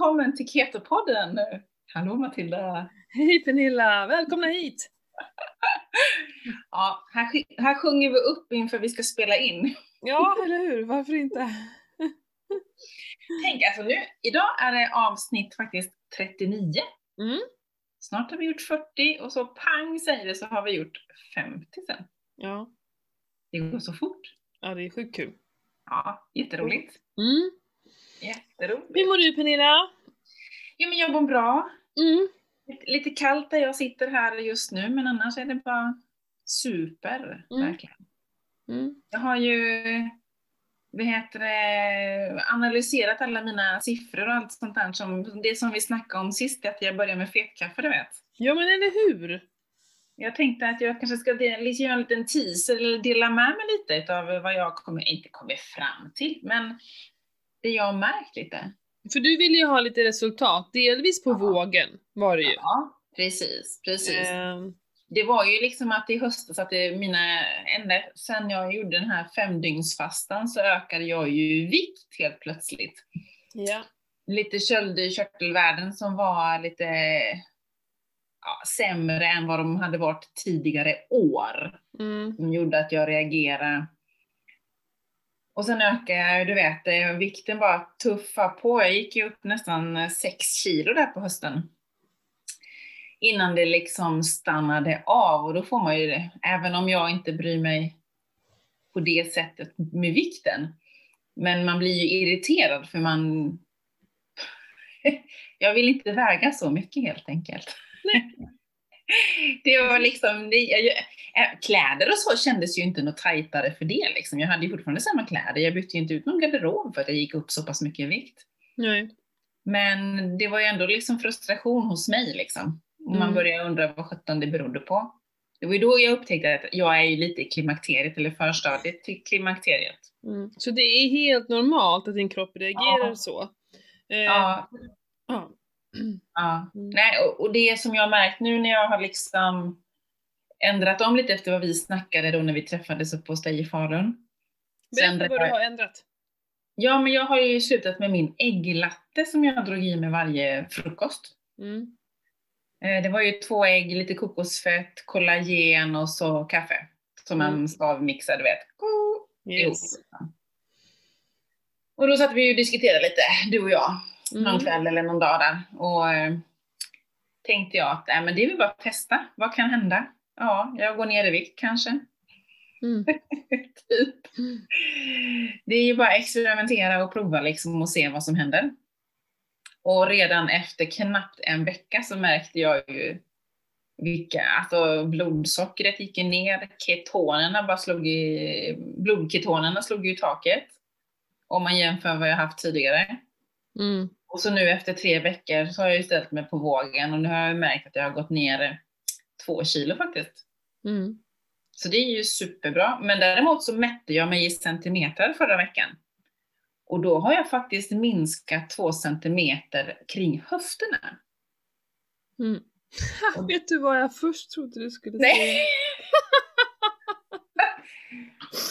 välkommen till Keto-podden! Hallå Matilda! Hej Pernilla! Välkomna hit! ja, här, här sjunger vi upp inför vi ska spela in. ja, eller hur? Varför inte? Tänk alltså nu, idag är det avsnitt faktiskt 39. Mm. Snart har vi gjort 40 och så pang säger det så har vi gjort 50 sen. Ja. Det går så fort. Ja, det är sjukt kul. Ja, jätteroligt. Mm. Jätteroligt. Hur mår du Pernilla? Jo men jag mår bra. Mm. Lite kallt där jag sitter här just nu men annars är det bara super, mm. verkligen. Mm. Jag har ju vad heter det, analyserat alla mina siffror och allt sånt där som, det som vi snackade om sist, att jag började med fetkaffe du vet. Ja men eller hur! Jag tänkte att jag kanske ska göra en liten teaser eller dela med mig lite av vad jag kommer, inte kommer fram till, men det jag har märkt lite. För du vill ju ha lite resultat, delvis på ja. vågen var det ju. Ja, precis, precis. Um. Det var ju liksom att i höstas, att det, mina, ända sen jag gjorde den här femdygnsfastan så ökade jag ju vikt helt plötsligt. Ja. Lite köldkörtelvärden som var lite ja, sämre än vad de hade varit tidigare år. Mm. Som gjorde att jag reagerade. Och sen ökade jag, du vet, eh, vikten bara tuffa på. Jag gick ju upp nästan 6 kilo där på hösten. Innan det liksom stannade av och då får man ju det, även om jag inte bryr mig på det sättet med vikten. Men man blir ju irriterad för man... jag vill inte väga så mycket helt enkelt. det var liksom, det, kläder och så kändes ju inte något tajtare för det liksom. Jag hade ju fortfarande samma kläder, jag bytte ju inte ut någon garderob för att jag gick upp så pass mycket i vikt. Nej. Men det var ju ändå liksom frustration hos mig liksom. Och man mm. började undra vad sjutton det berodde på. Det var ju då jag upptäckte att jag är lite i klimakteriet, eller förstadiet till klimakteriet. Mm. Så det är helt normalt att din kropp reagerar ja. så? Eh, ja. ja. Ja. Mm. Nej, och, och det som jag har märkt nu när jag har liksom ändrat om lite efter vad vi snackade då när vi träffades uppe hos dig i Falun. Berätta vad du har ändrat. Ja, men jag har ju slutat med min ägglatte som jag drog i med varje frukost. Mm. Eh, det var ju två ägg, lite kokosfett, kollagen och så kaffe. Som mm. man stavmixar, du vet. Yes. Och då satt vi och diskuterade lite, du och jag mm. någon kväll eller någon dag där. Och eh, tänkte jag att äh, men det är väl bara att testa. Vad kan hända? Ja, jag går ner i vikt kanske. Mm. typ. Det är ju bara att experimentera och prova liksom och se vad som händer. Och redan efter knappt en vecka så märkte jag ju vilka, alltså blodsockret gick ner, ketonerna bara slog i, blodketonerna slog i taket. Om man jämför vad jag haft tidigare. Mm. Och så nu efter tre veckor så har jag ju ställt mig på vågen och nu har jag märkt att jag har gått ner två kilo faktiskt. Mm. Så det är ju superbra. Men däremot så mätte jag mig i centimeter förra veckan. Och då har jag faktiskt minskat två centimeter kring höfterna. Mm. Vet du vad jag först trodde du skulle säga? Nej!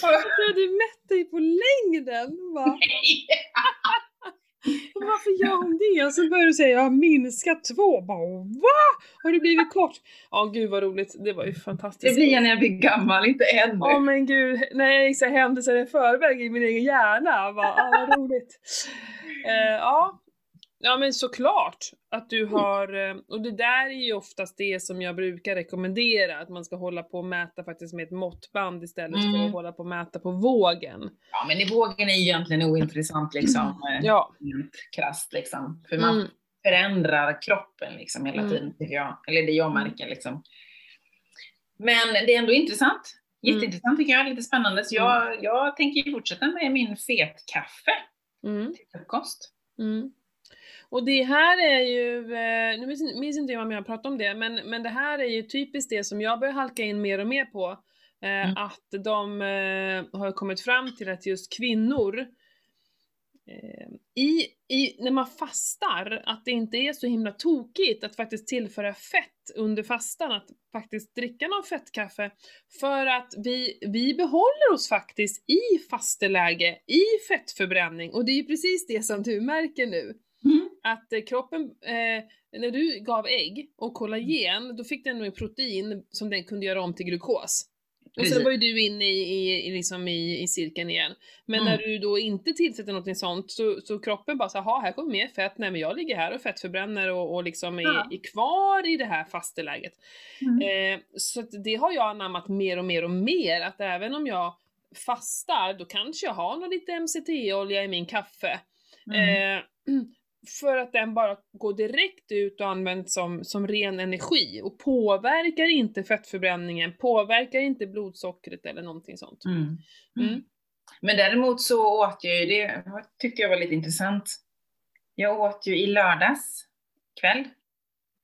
jag trodde du mätte dig på längden. Va? Nej! Varför gör hon det? Och så börjar du säga jag har minskat två. Bara, Va? Har du blivit kort? Ja oh, gud vad roligt, det var ju fantastiskt. Det blir jag när jag blir gammal, inte ännu. Ja oh, men gud, när jag gick händelser i förväg i min egen hjärna. Bara, ah, vad roligt. Uh, ja, men såklart att du har, eh, och det där är ju oftast det som jag brukar rekommendera, att man ska hålla på och mäta faktiskt med ett måttband istället mm. för att mm. hålla på och mäta på vågen. Ja men i vågen är ju egentligen ointressant liksom, mm. ja. krasst liksom, för man mm. förändrar kroppen liksom hela mm. tiden, tycker jag. eller det jag märker liksom. Men det är ändå intressant, jätteintressant tycker jag, lite spännande, så jag, jag tänker fortsätta med min fetkaffe till frukost. Mm. Och det här är ju, eh, nu minns, inte jag om jag pratat om det, men, men det här är ju typiskt det som jag börjar halka in mer och mer på. Eh, mm. Att de eh, har kommit fram till att just kvinnor i, i, när man fastar, att det inte är så himla tokigt att faktiskt tillföra fett under fastan, att faktiskt dricka någon fettkaffe, för att vi, vi behåller oss faktiskt i fasteläge, i fettförbränning, och det är ju precis det som du märker nu. Att eh, kroppen, eh, när du gav ägg och kollagen, då fick den nog protein som den kunde göra om till glukos. Och sen var ju du inne i, i, i, liksom i, i cirkeln igen. Men mm. när du då inte tillsätter något sånt så, så kroppen bara såhär, här kommer mer fett, nej men jag ligger här och fettförbränner och, och liksom är, ja. är kvar i det här fasteläget. Mm. Eh, så det har jag anammat mer och mer och mer, att även om jag fastar, då kanske jag har någon lite MCT-olja i min kaffe. Mm. Eh, för att den bara går direkt ut och används som, som ren energi och påverkar inte fettförbränningen, påverkar inte blodsockret eller någonting sånt. Mm. Mm. Men däremot så åt jag ju, det tyckte jag var lite intressant. Jag åt ju i lördags kväll,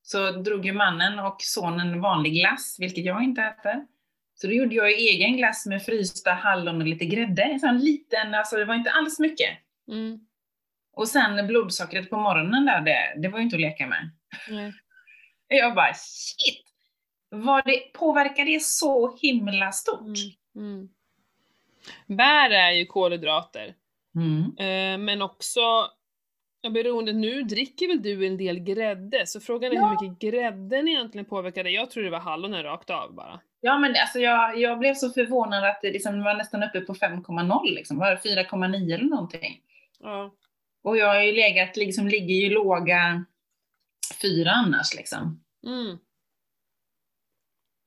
så drog ju mannen och sonen vanlig glass, vilket jag inte äter. Så då gjorde jag egen glass med frysta hallon och lite grädde, en sån liten, alltså det var inte alls mycket. Mm. Och sen blodsockret på morgonen där, det, det var ju inte att leka med. Mm. Jag bara shit! Vad det, påverkar det så himla stort? Mm. Mm. Bär är ju kolhydrater. Mm. Eh, men också, beroende, nu dricker väl du en del grädde, så frågan är ja. hur mycket grädden egentligen påverkar dig. Jag tror det var hallonen rakt av bara. Ja men alltså jag, jag blev så förvånad att det liksom var nästan uppe på 5,0 liksom, var det 4,9 eller någonting? Ja. Och jag har ju legat, liksom ligger ju låga fyra annars liksom. Mm.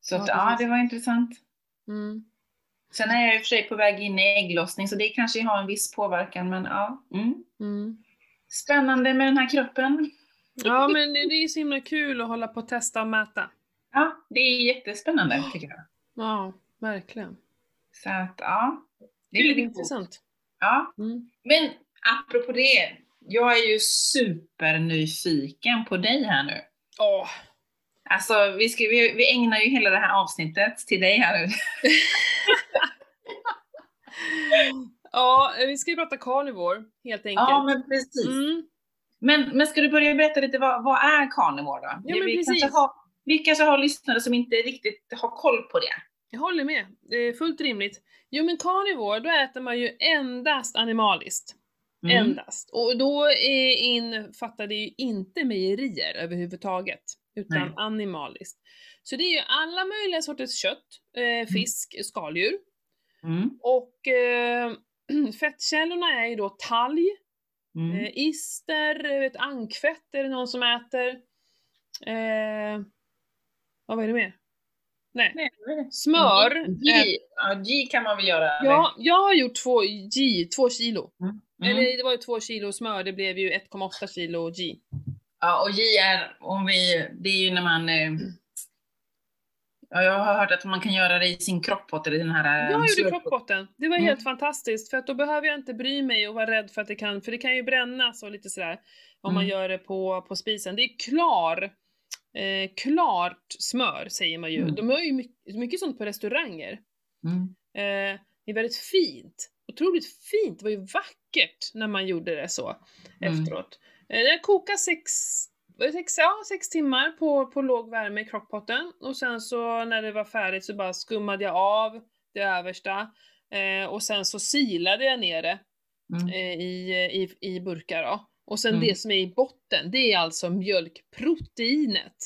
Så att, ja, det var intressant. Mm. Sen är jag i och för sig på väg in i ägglossning, så det kanske har en viss påverkan, men ja. Mm. Mm. Spännande med den här kroppen. Ja, men det är så himla kul att hålla på och testa och mäta. Ja, det är jättespännande tycker jag. Ja, verkligen. Så att, ja. Det är, det är lite intressant. Ja. Mm. Men apropå det, jag är ju supernyfiken på dig här nu. Åh. Alltså, vi, ska, vi, vi ägnar ju hela det här avsnittet till dig här nu. ja, vi ska ju prata carnivore, helt enkelt. Ja, men precis. Mm. Men, men ska du börja berätta lite, vad, vad är carnivore då? Ja, men vi, precis. Kanske har, vi kanske har lyssnare som inte riktigt har koll på det. Jag håller med, det är fullt rimligt. Jo men carnivore, då äter man ju endast animaliskt. Mm. Endast. Och då infattar det ju inte mejerier överhuvudtaget, utan Nej. animaliskt. Så det är ju alla möjliga sorters kött, eh, mm. fisk, mm. skaldjur. Mm. Och eh, fettkällorna är ju då talg, mm. eh, ister, vet, ankfett är det någon som äter. Eh, vad är det mer? Nej. Nej. Smör. G, ja, G kan man väl göra? Ja, jag har gjort två G, två kilo. Mm. Mm. Eller det var ju två kilo smör, det blev ju 1,8 kilo G. Ja, och G är, om vi, det är ju när man eh, Ja, jag har hört att man kan göra det i sin kroppott eller den här... Eh, jag gjorde kropppotten. Det var mm. helt fantastiskt för att då behöver jag inte bry mig och vara rädd för att det kan, för det kan ju brännas och lite sådär om mm. man gör det på, på spisen. Det är klar, eh, klart smör säger man ju. Mm. De har ju mycket, mycket sånt på restauranger. Mm. Eh, det är väldigt fint. Otroligt fint, det var ju vackert när man gjorde det så mm. efteråt. Eh, det kokade sex, sex, ja, sex timmar på, på låg värme i crockpotten och sen så när det var färdigt så bara skummade jag av det översta eh, och sen så silade jag ner det mm. eh, i, i, i burkar då. Och sen mm. det som är i botten, det är alltså mjölkproteinet.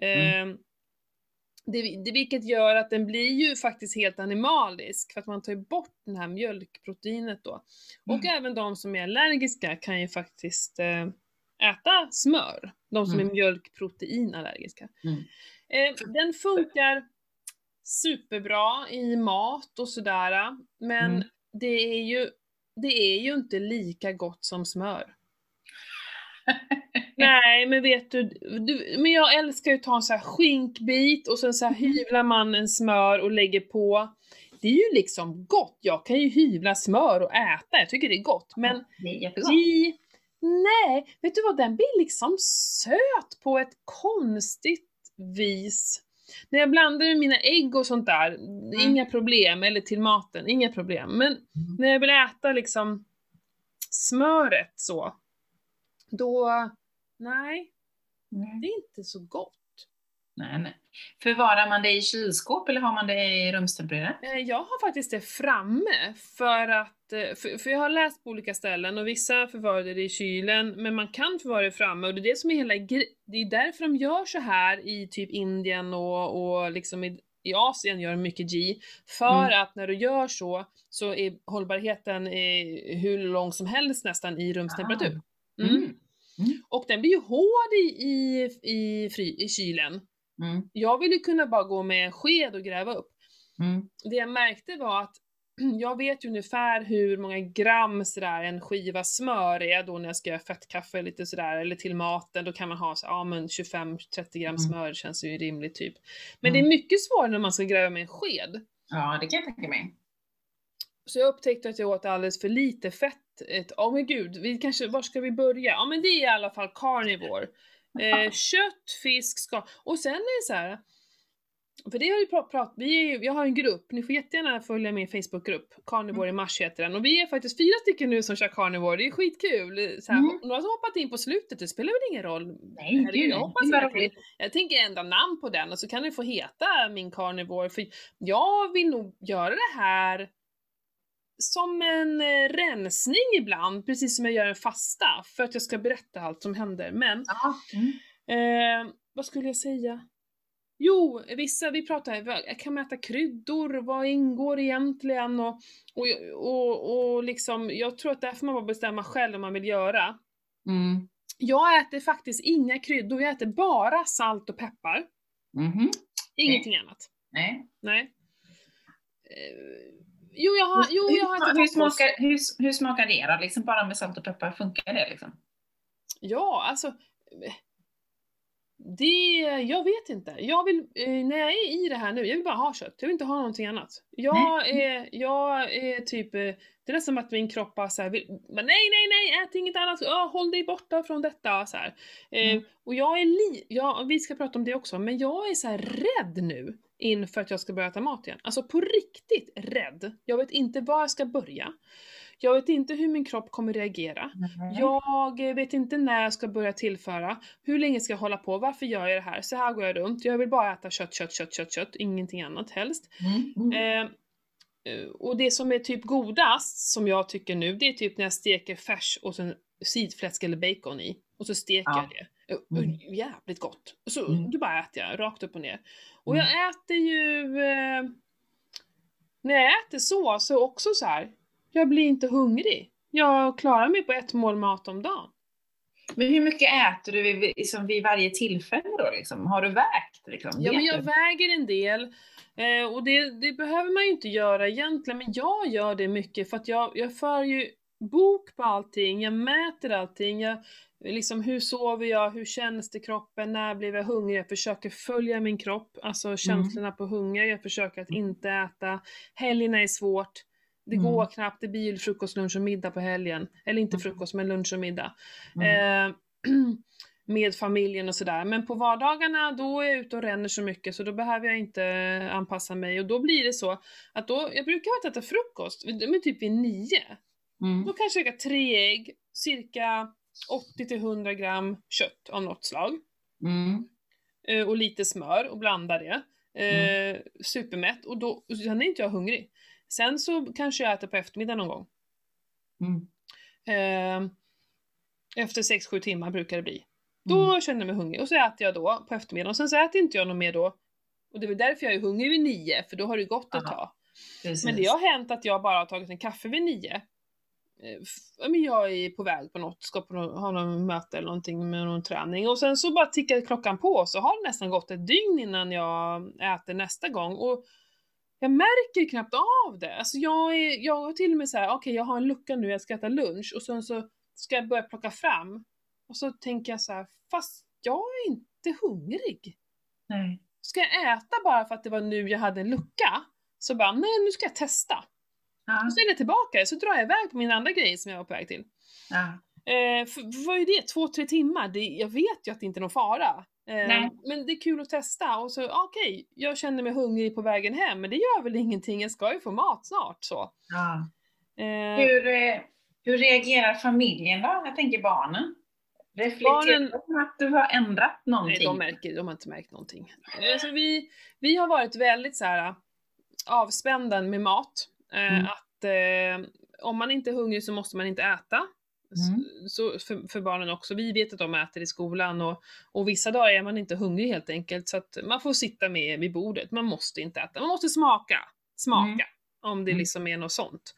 Eh, det, det, vilket gör att den blir ju faktiskt helt animalisk för att man tar bort det här mjölkproteinet då. Mm. Och även de som är allergiska kan ju faktiskt äh, äta smör. De som mm. är mjölkproteinallergiska. Mm. Eh, den funkar superbra i mat och sådär, men mm. det är ju det är ju inte lika gott som smör. Nej, men vet du, du, men jag älskar ju att ta en sån här skinkbit och sen så här mm. hyvlar man en smör och lägger på. Det är ju liksom gott. Jag kan ju hyvla smör och äta, jag tycker det är gott. Men det är jättegott. nej, vet du vad, den blir liksom söt på ett konstigt vis. När jag blandar med mina ägg och sånt där, mm. inga problem, eller till maten, inga problem. Men mm. när jag vill äta liksom smöret så, då, nej, Nej. det är inte så gott. Nej, nej. Förvarar man det i kylskåp eller har man det i rumstempererat? Eh, Jag har faktiskt det framme för att, eh, för, för jag har läst på olika ställen och vissa förvarar det i kylen, men man kan förvara det framme och det är det som är hela Det är därför de gör så här i typ Indien och, och liksom i, i Asien gör de mycket G. För Mm. att när du gör så, så är hållbarheten eh, hur lång som helst nästan i rumstemperatur. Ah. Mm. Mm. Mm. Och den blir ju hård i, i, i, fri, i kylen. Mm. Jag vill ju kunna bara gå med en sked och gräva upp. Mm. Det jag märkte var att jag vet ju ungefär hur många gram sådär en skiva smör är då när jag ska göra fettkaffe lite sådär, eller till maten, då kan man ha så, ja men 25-30 gram Mm. smör känns ju rimligt typ. Men Mm. det är mycket svårare när man ska gräva med en sked. Ja, det kan jag tänka mig. Så jag upptäckte att jag åt alldeles för lite fett. Ett, oh men gud, vi kanske, var ska vi börja? Ja men det är i alla fall carnivore. Eh, kött, fisk, ska... Och sen är det så här. För det har vi pratat, prat, vi är, jag har en grupp, ni får jättegärna följa min Facebookgrupp, Carnivore i mars heter den, och vi är faktiskt fyra stycken nu som kör Carnivore, det är skitkul! Så här, Mm. Några som hoppat in på slutet, det spelar väl ingen roll? Nej, Herregud, gud, jag hoppas Det jag, jag tänker ändra namn på den och så kan det få heta min Carnivore, för jag vill nog göra det här som en eh, rensning ibland, precis som jag gör en fasta, för att jag ska berätta allt som händer. Men. Mm. eh, vad skulle jag säga? Jo, vissa, vi pratar, kan man äta kryddor? Vad ingår egentligen? Och, och, och, och liksom, jag tror att där får man bara bestämma själv vad man vill göra. Mm. Jag äter faktiskt inga kryddor, jag äter bara salt och peppar. Mhm. Ingenting annat. Nej. Nej. Eh, jo, jag har, jo, jag har hur, ätit hur, smakar, hur, hur smakar det då? Liksom bara med salt och peppar, funkar det liksom? Ja, alltså. eh, Det, jag vet inte. Jag vill, eh, när jag är i det här nu, jag vill bara ha kött. Jag vill inte ha någonting annat. Jag är, jag är typ, eh, det är nästan som att min kropp bara såhär, nej, nej, nej, ät inget annat, Åh, håll dig borta från detta. Så. Eh, Mm. Och jag är li, ja, vi ska prata om det också, men jag är så här rädd nu inför att jag ska börja äta mat igen. Alltså på riktigt rädd. Jag vet inte var jag ska börja. Jag vet inte hur min kropp kommer reagera. Jag vet inte när jag ska börja tillföra. Hur länge ska jag hålla på? Varför gör jag det här? Så här går jag runt. Jag vill bara äta kött, kött, kött, kött, kött. Ingenting annat helst. Mm. Mm. Eh, eh, och det som är typ godast, som jag tycker nu, det är typ när jag steker färs och sen sidfläsk eller bacon i. Och så steker Ja. jag det. Eh, Mm. Jävligt gott. Så Mm. då bara äter jag, rakt upp och ner. Och Mm. jag äter ju... Eh, när jag äter så, så också så här. jag blir inte hungrig. Jag klarar mig på ett mål mat om dagen. Men hur mycket äter du vid, liksom, vid varje tillfälle då? Liksom? Har du vägt? Liksom? Ja, men jag väger en del. Eh, och det, det behöver man ju inte göra egentligen, men jag gör det mycket för att jag, jag för ju bok på allting, jag mäter allting, jag, liksom hur sover jag, hur känns det i kroppen, när blir jag hungrig, jag försöker följa min kropp, alltså känslorna på hunger, jag försöker att inte äta, helgerna är svårt, det Mm. går knappt, det blir frukost, lunch och middag på helgen, eller inte Mm. frukost men lunch och middag. Mm. Eh, med familjen och sådär. Men på vardagarna då är jag ute och ränner så mycket så då behöver jag inte anpassa mig och då blir det så att då, jag brukar alltid äta frukost, men typ vid nio. Mm. Då kanske jag äter tre ägg, cirka 80-100 gram kött av något slag. Mm. eh, Och lite smör och blanda det. Eh, Supermätt och då, sen är inte jag hungrig. Sen så kanske jag äter på eftermiddagen någon gång. Mm. Eh, efter 6-7 timmar brukar det bli. Då känner jag mig hungrig och så äter jag då på eftermiddagen och sen så äter inte jag något mer då. Och det är väl därför jag är hungrig vid nio, för då har det gått ett Aha. tag. Precis. Men det har hänt att jag bara har tagit en kaffe vid nio. Eh, f- ja, men jag är på väg på något, ska på nå- ha någon möte eller någonting med någon träning och sen så bara tickar klockan på så har det nästan gått ett dygn innan jag äter nästa gång och jag märker knappt av det. Alltså jag, är, jag har till och med så här, okej jag har en lucka nu, jag ska äta lunch och sen så ska jag börja plocka fram och så tänker jag så här, fast jag är inte hungrig. Nej. Ska jag äta bara för att det var nu jag hade en lucka? Så bara, nej nu ska jag testa. Ja. Och så är det tillbaka, så drar jag iväg på min andra grej som jag var på väg till. Ja. Eh, för, vad är det? Två, tre timmar? Det, jag vet ju att det inte är någon fara. Eh, men det är kul att testa och så, okej, jag känner mig hungrig på vägen hem, men det gör väl ingenting, jag ska ju få mat snart så. Ja. Eh, Hur, eh, Hur reagerar familjen då? Jag tänker barnen. Reflekterar barnen... att du har ändrat någonting? Nej, de, märker, de har inte märkt någonting. Alltså vi, vi har varit väldigt så här avspända med mat. Eh, mm. Att eh, om man inte är hungrig så måste man inte äta. Mm. Så för, för, barnen också. Vi vet att de äter i skolan och, och vissa dagar är man inte hungrig helt enkelt så att man får sitta med vid bordet. Man måste inte äta, man måste smaka. Smaka. Mm. Om det mm. liksom är något sånt.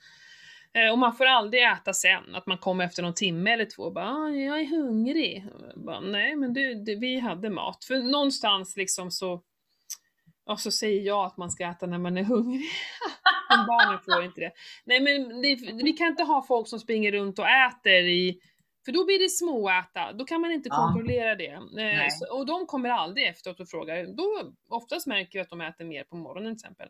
Eh, och man får aldrig äta sen, att man kommer efter någon timme eller två och bara ah, “jag är hungrig”. Bara, Nej men du, du, vi hade mat. För någonstans liksom så, och så säger jag att man ska äta när man är hungrig. men barnen får inte det. Nej men det, vi kan inte ha folk som springer runt och äter i för då blir det småäta, då kan man inte ja. kontrollera det. Eh, så, och de kommer aldrig efteråt och frågar. Då, oftast märker vi att de äter mer på morgonen till exempel.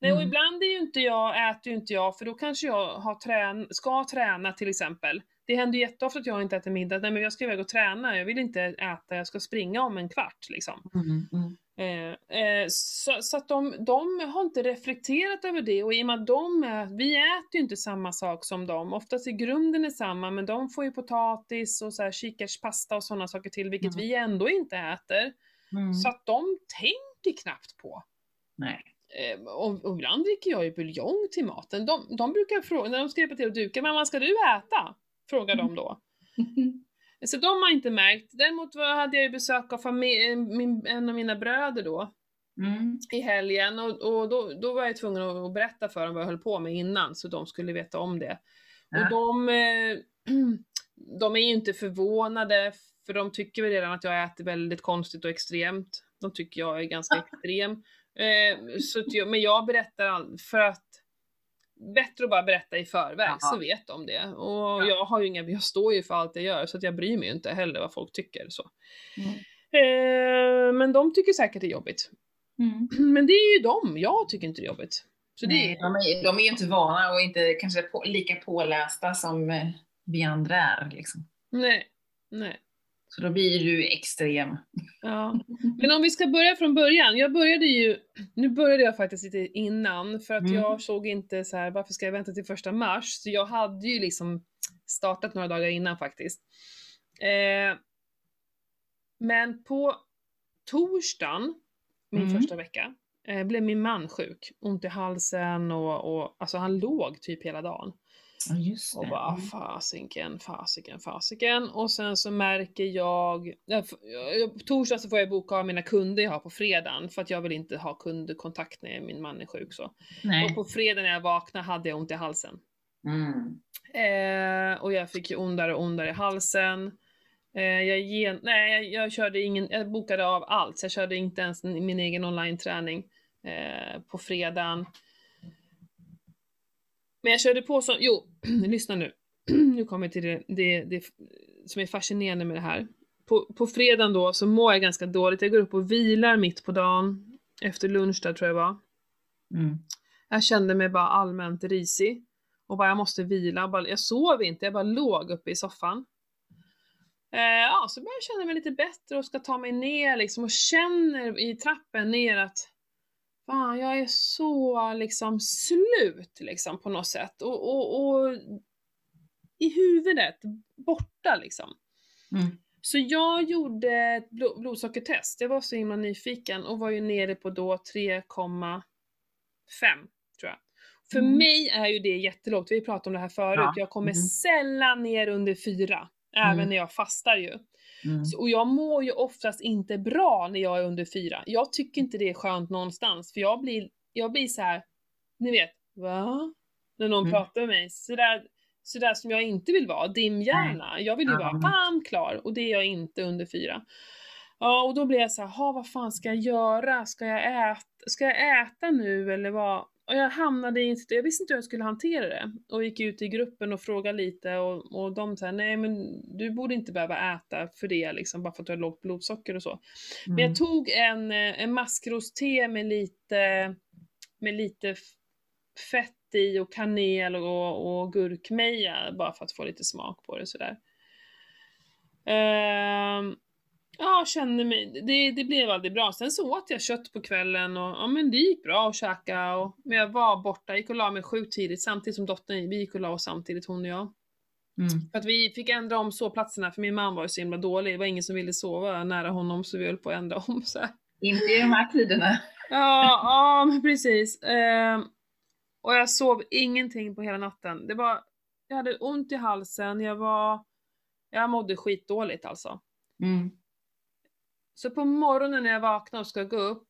Nej, mm. och ibland är ju inte jag, äter ju inte jag, för då kanske jag har trän ska träna till exempel. Det händer ju jätteofta att jag inte äter middag. Nej men jag ska iväg och träna, jag vill inte äta, jag ska springa om en kvart liksom. Mm, mm. Eh, eh, så, så, att de, de har inte reflekterat över det och i och med att de är, vi äter ju inte samma sak som dem. Oftast i grunden är samma men de får ju potatis och så här kikärtspasta och sådana saker till vilket mm. vi ändå inte äter. Mm. Så att de tänker knappt på. Nej. Eh, och, och ibland dricker jag ju buljong till maten. De, de brukar fråga, när de ska hjälpa till att duka, men vad ska du äta? Frågar de då. Så de har inte märkt. Däremot hade jag ju besök av familj, min, en av mina bröder då. Mm. I helgen och, och då, då var jag tvungen att berätta för dem vad jag höll på med innan så de skulle veta om det. Ja. Och de, eh, de är ju inte förvånade för de tycker väl redan att jag äter väldigt konstigt och extremt. De tycker jag är ganska extrem. Eh, så men jag berättar för att bättre att bara berätta i förväg Aha. så vet de det. Och ja. jag har ju inga, jag står ju för allt jag gör så att jag bryr mig inte heller vad folk tycker så. Mm. Eh, men de tycker säkert det är jobbigt. Mm. Men det är ju de, jag tycker inte det är jobbigt. Så Nej, det... de, är, de är ju inte vana och inte kanske på, lika pålästa som eh, vi andra är liksom. Nej, nej. Så då blir du extrem. Ja. Men om vi ska börja från början. Jag började ju, nu började jag faktiskt lite innan för att mm. jag såg inte så här, varför ska jag vänta till första mars? Så jag hade ju liksom startat några dagar innan faktiskt. Eh, men på torsdagen, min mm. första vecka, eh, blev min man sjuk. Ont i halsen och, och alltså han låg typ hela dagen. Ja, just det. Och bara mm. fasiken, fasiken, fasiken. Och sen så märker jag, torsdag så får jag boka av mina kunder jag har på fredagen för att jag vill inte ha kundkontakt när min man är sjuk så. Nej. Och på fredag när jag vaknade hade jag ont i halsen. Mm. Eh, och jag fick ju ondare och ondare i halsen. Eh, jag, gen, nej, jag, jag, körde ingen, jag bokade av allt, så jag körde inte ens min egen online-träning eh, på fredagen. Men jag körde på som, jo, lyssna nu. nu kommer jag till det, det, det, som är fascinerande med det här. På, på fredagen då så mår jag ganska dåligt. Jag går upp och vilar mitt på dagen. Efter lunch där tror jag var. Mm. Jag kände mig bara allmänt risig. Och bara jag måste vila. Bara, jag sov inte, jag bara låg uppe i soffan. Eh, ja, så började jag känna mig lite bättre och ska ta mig ner liksom och känner i trappen ner att fan, jag är så liksom slut liksom på något sätt. Och, och, och i huvudet, borta liksom. Mm. Så jag gjorde ett blodsockertest. Jag var så himla nyfiken och var ju nere på då 3,5 tror jag. För mm. mig är ju det jättelågt, vi pratade om det här förut, ja. jag kommer mm. sällan ner under 4, även mm. när jag fastar ju. Mm. Så, och jag mår ju oftast inte bra när jag är under fyra. Jag tycker inte det är skönt någonstans, för jag blir, jag blir så här, ni vet, va? När någon mm. pratar med mig, sådär, sådär som jag inte vill vara, dimhjärna. Jag vill ju vara bam klar, och det är jag inte under fyra. Ja, och då blir jag så här, vad fan ska jag göra? Ska jag äta, ska jag äta nu eller vad? Och jag hamnade i en jag visste inte hur jag skulle hantera det. Och gick ut i gruppen och frågade lite och, och de sa nej men du borde inte behöva äta för det liksom, bara för att du har lågt blodsocker och så. Mm. Men jag mm. tog en, eh, en maskroste med lite, med lite fett i och kanel och, och gurkmeja bara för att få lite smak på det sådär. Um, Ja, kände mig, det, det blev aldrig bra. Sen så åt jag kött på kvällen och ja men det gick bra att käka och, men jag var borta, gick och la mig sjukt tidigt samtidigt som dottern, vi gick och la oss samtidigt hon och jag. Mm. För att vi fick ändra om sovplatserna för min man var ju så himla dålig. Det var ingen som ville sova nära honom så vi höll på att ändra om så här. Inte i de här tiderna. Ja, ja men precis. Eh, och jag sov ingenting på hela natten. Det var, jag hade ont i halsen, jag var, jag mådde skitdåligt alltså. Mm. Så på morgonen när jag vaknar och ska gå upp,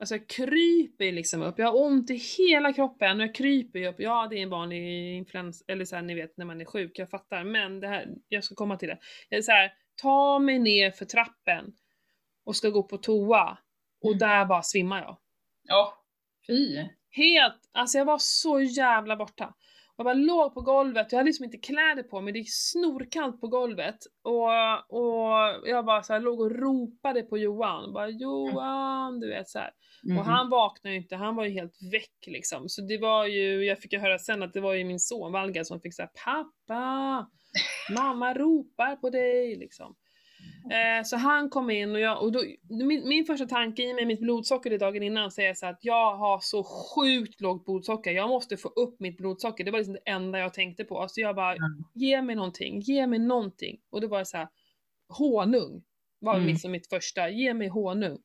alltså jag kryper liksom upp, jag har ont i hela kroppen och jag kryper upp. Ja, det är en vanlig influens, eller så här, ni vet när man är sjuk, jag fattar. Men det här, jag ska komma till det. Jag är så här, ta mig ner för trappen och ska gå på toa och mm. där bara svimmar jag. Ja, fy. Helt, alltså jag var så jävla borta. Jag bara låg på golvet, jag hade liksom inte kläder på mig, det är snorkallt på golvet. Och, och jag bara så här, låg och ropade på Johan, bara Johan, du vet så mm. Och han vaknade ju inte, han var ju helt väck liksom. Så det var ju, jag fick ju höra sen att det var ju min son Valga som fick säga pappa, mamma ropar på dig liksom. Eh, så han kom in och, jag, och då, min, min första tanke i med mitt blodsocker det dagen innan säger så att jag har så sjukt lågt blodsocker, jag måste få upp mitt blodsocker. Det var liksom det enda jag tänkte på. Så jag bara, mm. ge mig någonting, ge mig någonting. Och då var det så här, honung var mm. liksom mitt första, ge mig honung.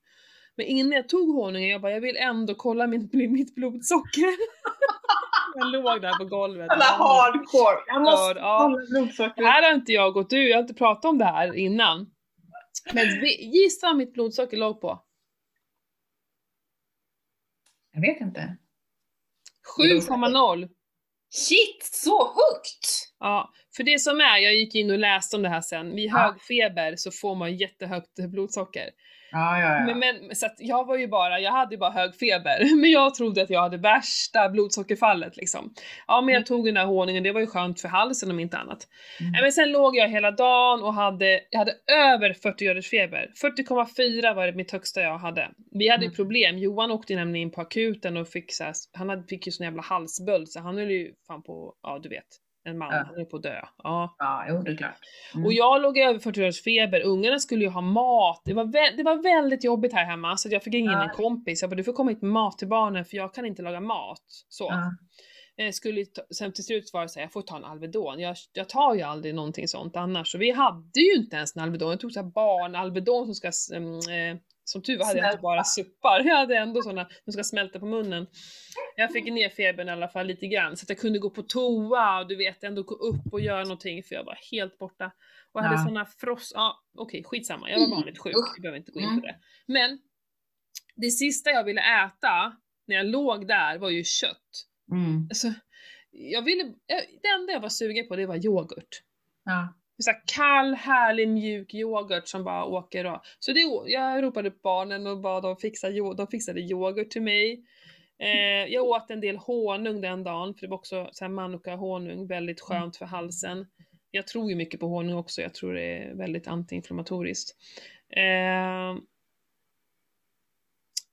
Men innan jag tog honungen, jag bara, jag vill ändå kolla min, mitt blodsocker. jag låg där på golvet. Alla hardcore. Jag måste ja. blodsocker. Det här har inte jag gått ur, jag har inte pratat om det här innan. Men gissa vad mitt blodsocker låg på? Jag vet inte. 7,0. Shit, så högt! Ja, för det som är, jag gick in och läste om det här sen, vid hög feber så får man jättehögt blodsocker. Ja, ja, ja. Men, men, så jag var ju bara, jag hade ju bara hög feber, men jag trodde att jag hade värsta blodsockerfallet liksom. Ja, men jag mm. tog den där honungen, det var ju skönt för halsen om inte annat. Mm. Men sen låg jag hela dagen och hade, jag hade över 40 graders feber. 40,4 var det mitt högsta jag hade. Vi hade ju mm. problem, Johan åkte nämligen in på akuten och fick så här, han fick ju sån jävla halsböld så han höll ju fan på, ja du vet en man, ja. han är på att dö. Ja, ja jo, det är klart. Mm. Och jag låg över 40 graders feber, ungarna skulle ju ha mat. Det var, det var väldigt jobbigt här hemma så jag fick ringa in en kompis. Jag bara, du får komma hit med mat till barnen för jag kan inte laga mat. Så. Ja. Eh, skulle sen till slut var det så här, jag får ta en Alvedon. Jag, jag tar ju aldrig någonting sånt annars. Så vi hade ju inte ens en Alvedon. Jag tog så här barn-Alvedon som ska äh, som tur var hade jag inte bara suppar, jag hade ändå sådana som ska smälta på munnen. Jag fick ner febern i alla fall lite grann så att jag kunde gå på toa och du vet ändå gå upp och göra någonting för jag var helt borta. Och hade sådana frost, ja okej okay, skitsamma, jag var vanligt sjuk, vi behöver inte gå in på det. Men det sista jag ville äta när jag låg där var ju kött. Mm. Alltså, jag ville, det enda jag var sugen på det var yoghurt. Ja så kall, härlig, mjuk yoghurt som bara åker och... Så det, jag ropade upp barnen och bad dem fixa, de fixade yoghurt till mig. Eh, jag åt en del honung den dagen, för det var också så här manuka honung, väldigt skönt för halsen. Jag tror ju mycket på honung också, jag tror det är väldigt antiinflammatoriskt. Eh,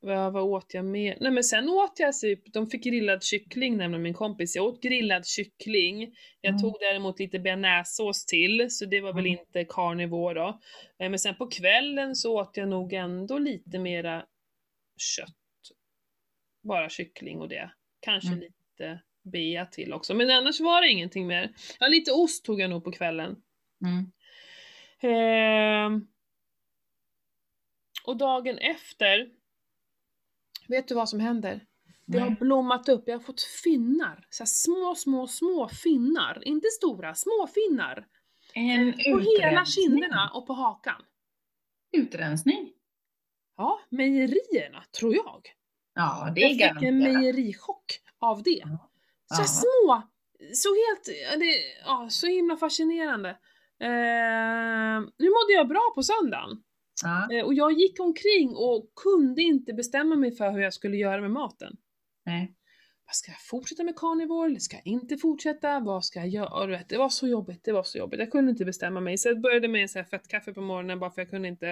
vad, vad åt jag mer? Nej men sen åt jag typ, de fick grillad kyckling nämligen min kompis. Jag åt grillad kyckling. Jag mm. tog däremot lite bearnaisesås till, så det var väl mm. inte carnivore då. Eh, men sen på kvällen så åt jag nog ändå lite mera kött. Bara kyckling och det. Kanske mm. lite bea till också. Men annars var det ingenting mer. Ja, lite ost tog jag nog på kvällen. Eh, och dagen efter Vet du vad som händer? Det har blommat upp, jag har fått finnar. Så små, små, små finnar. Inte stora, små finnar. En eh, på hela kinderna och på hakan. Utrensning? Ja, mejerierna, tror jag. Ja, det är Jag fick en mejerichock av det. Ja. Så ja. små, så helt, det, ja, så himla fascinerande. Eh, nu mådde jag bra på söndagen. Ja. Eh, och jag gick omkring och kunde inte bestämma mig för hur jag skulle göra med maten. Nej. Ska jag fortsätta med carnivore eller ska jag inte fortsätta? Vad ska jag göra? Det var så jobbigt, det var så jobbigt. Jag kunde inte bestämma mig. Så jag började med så här fettkaffe på morgonen bara för jag kunde inte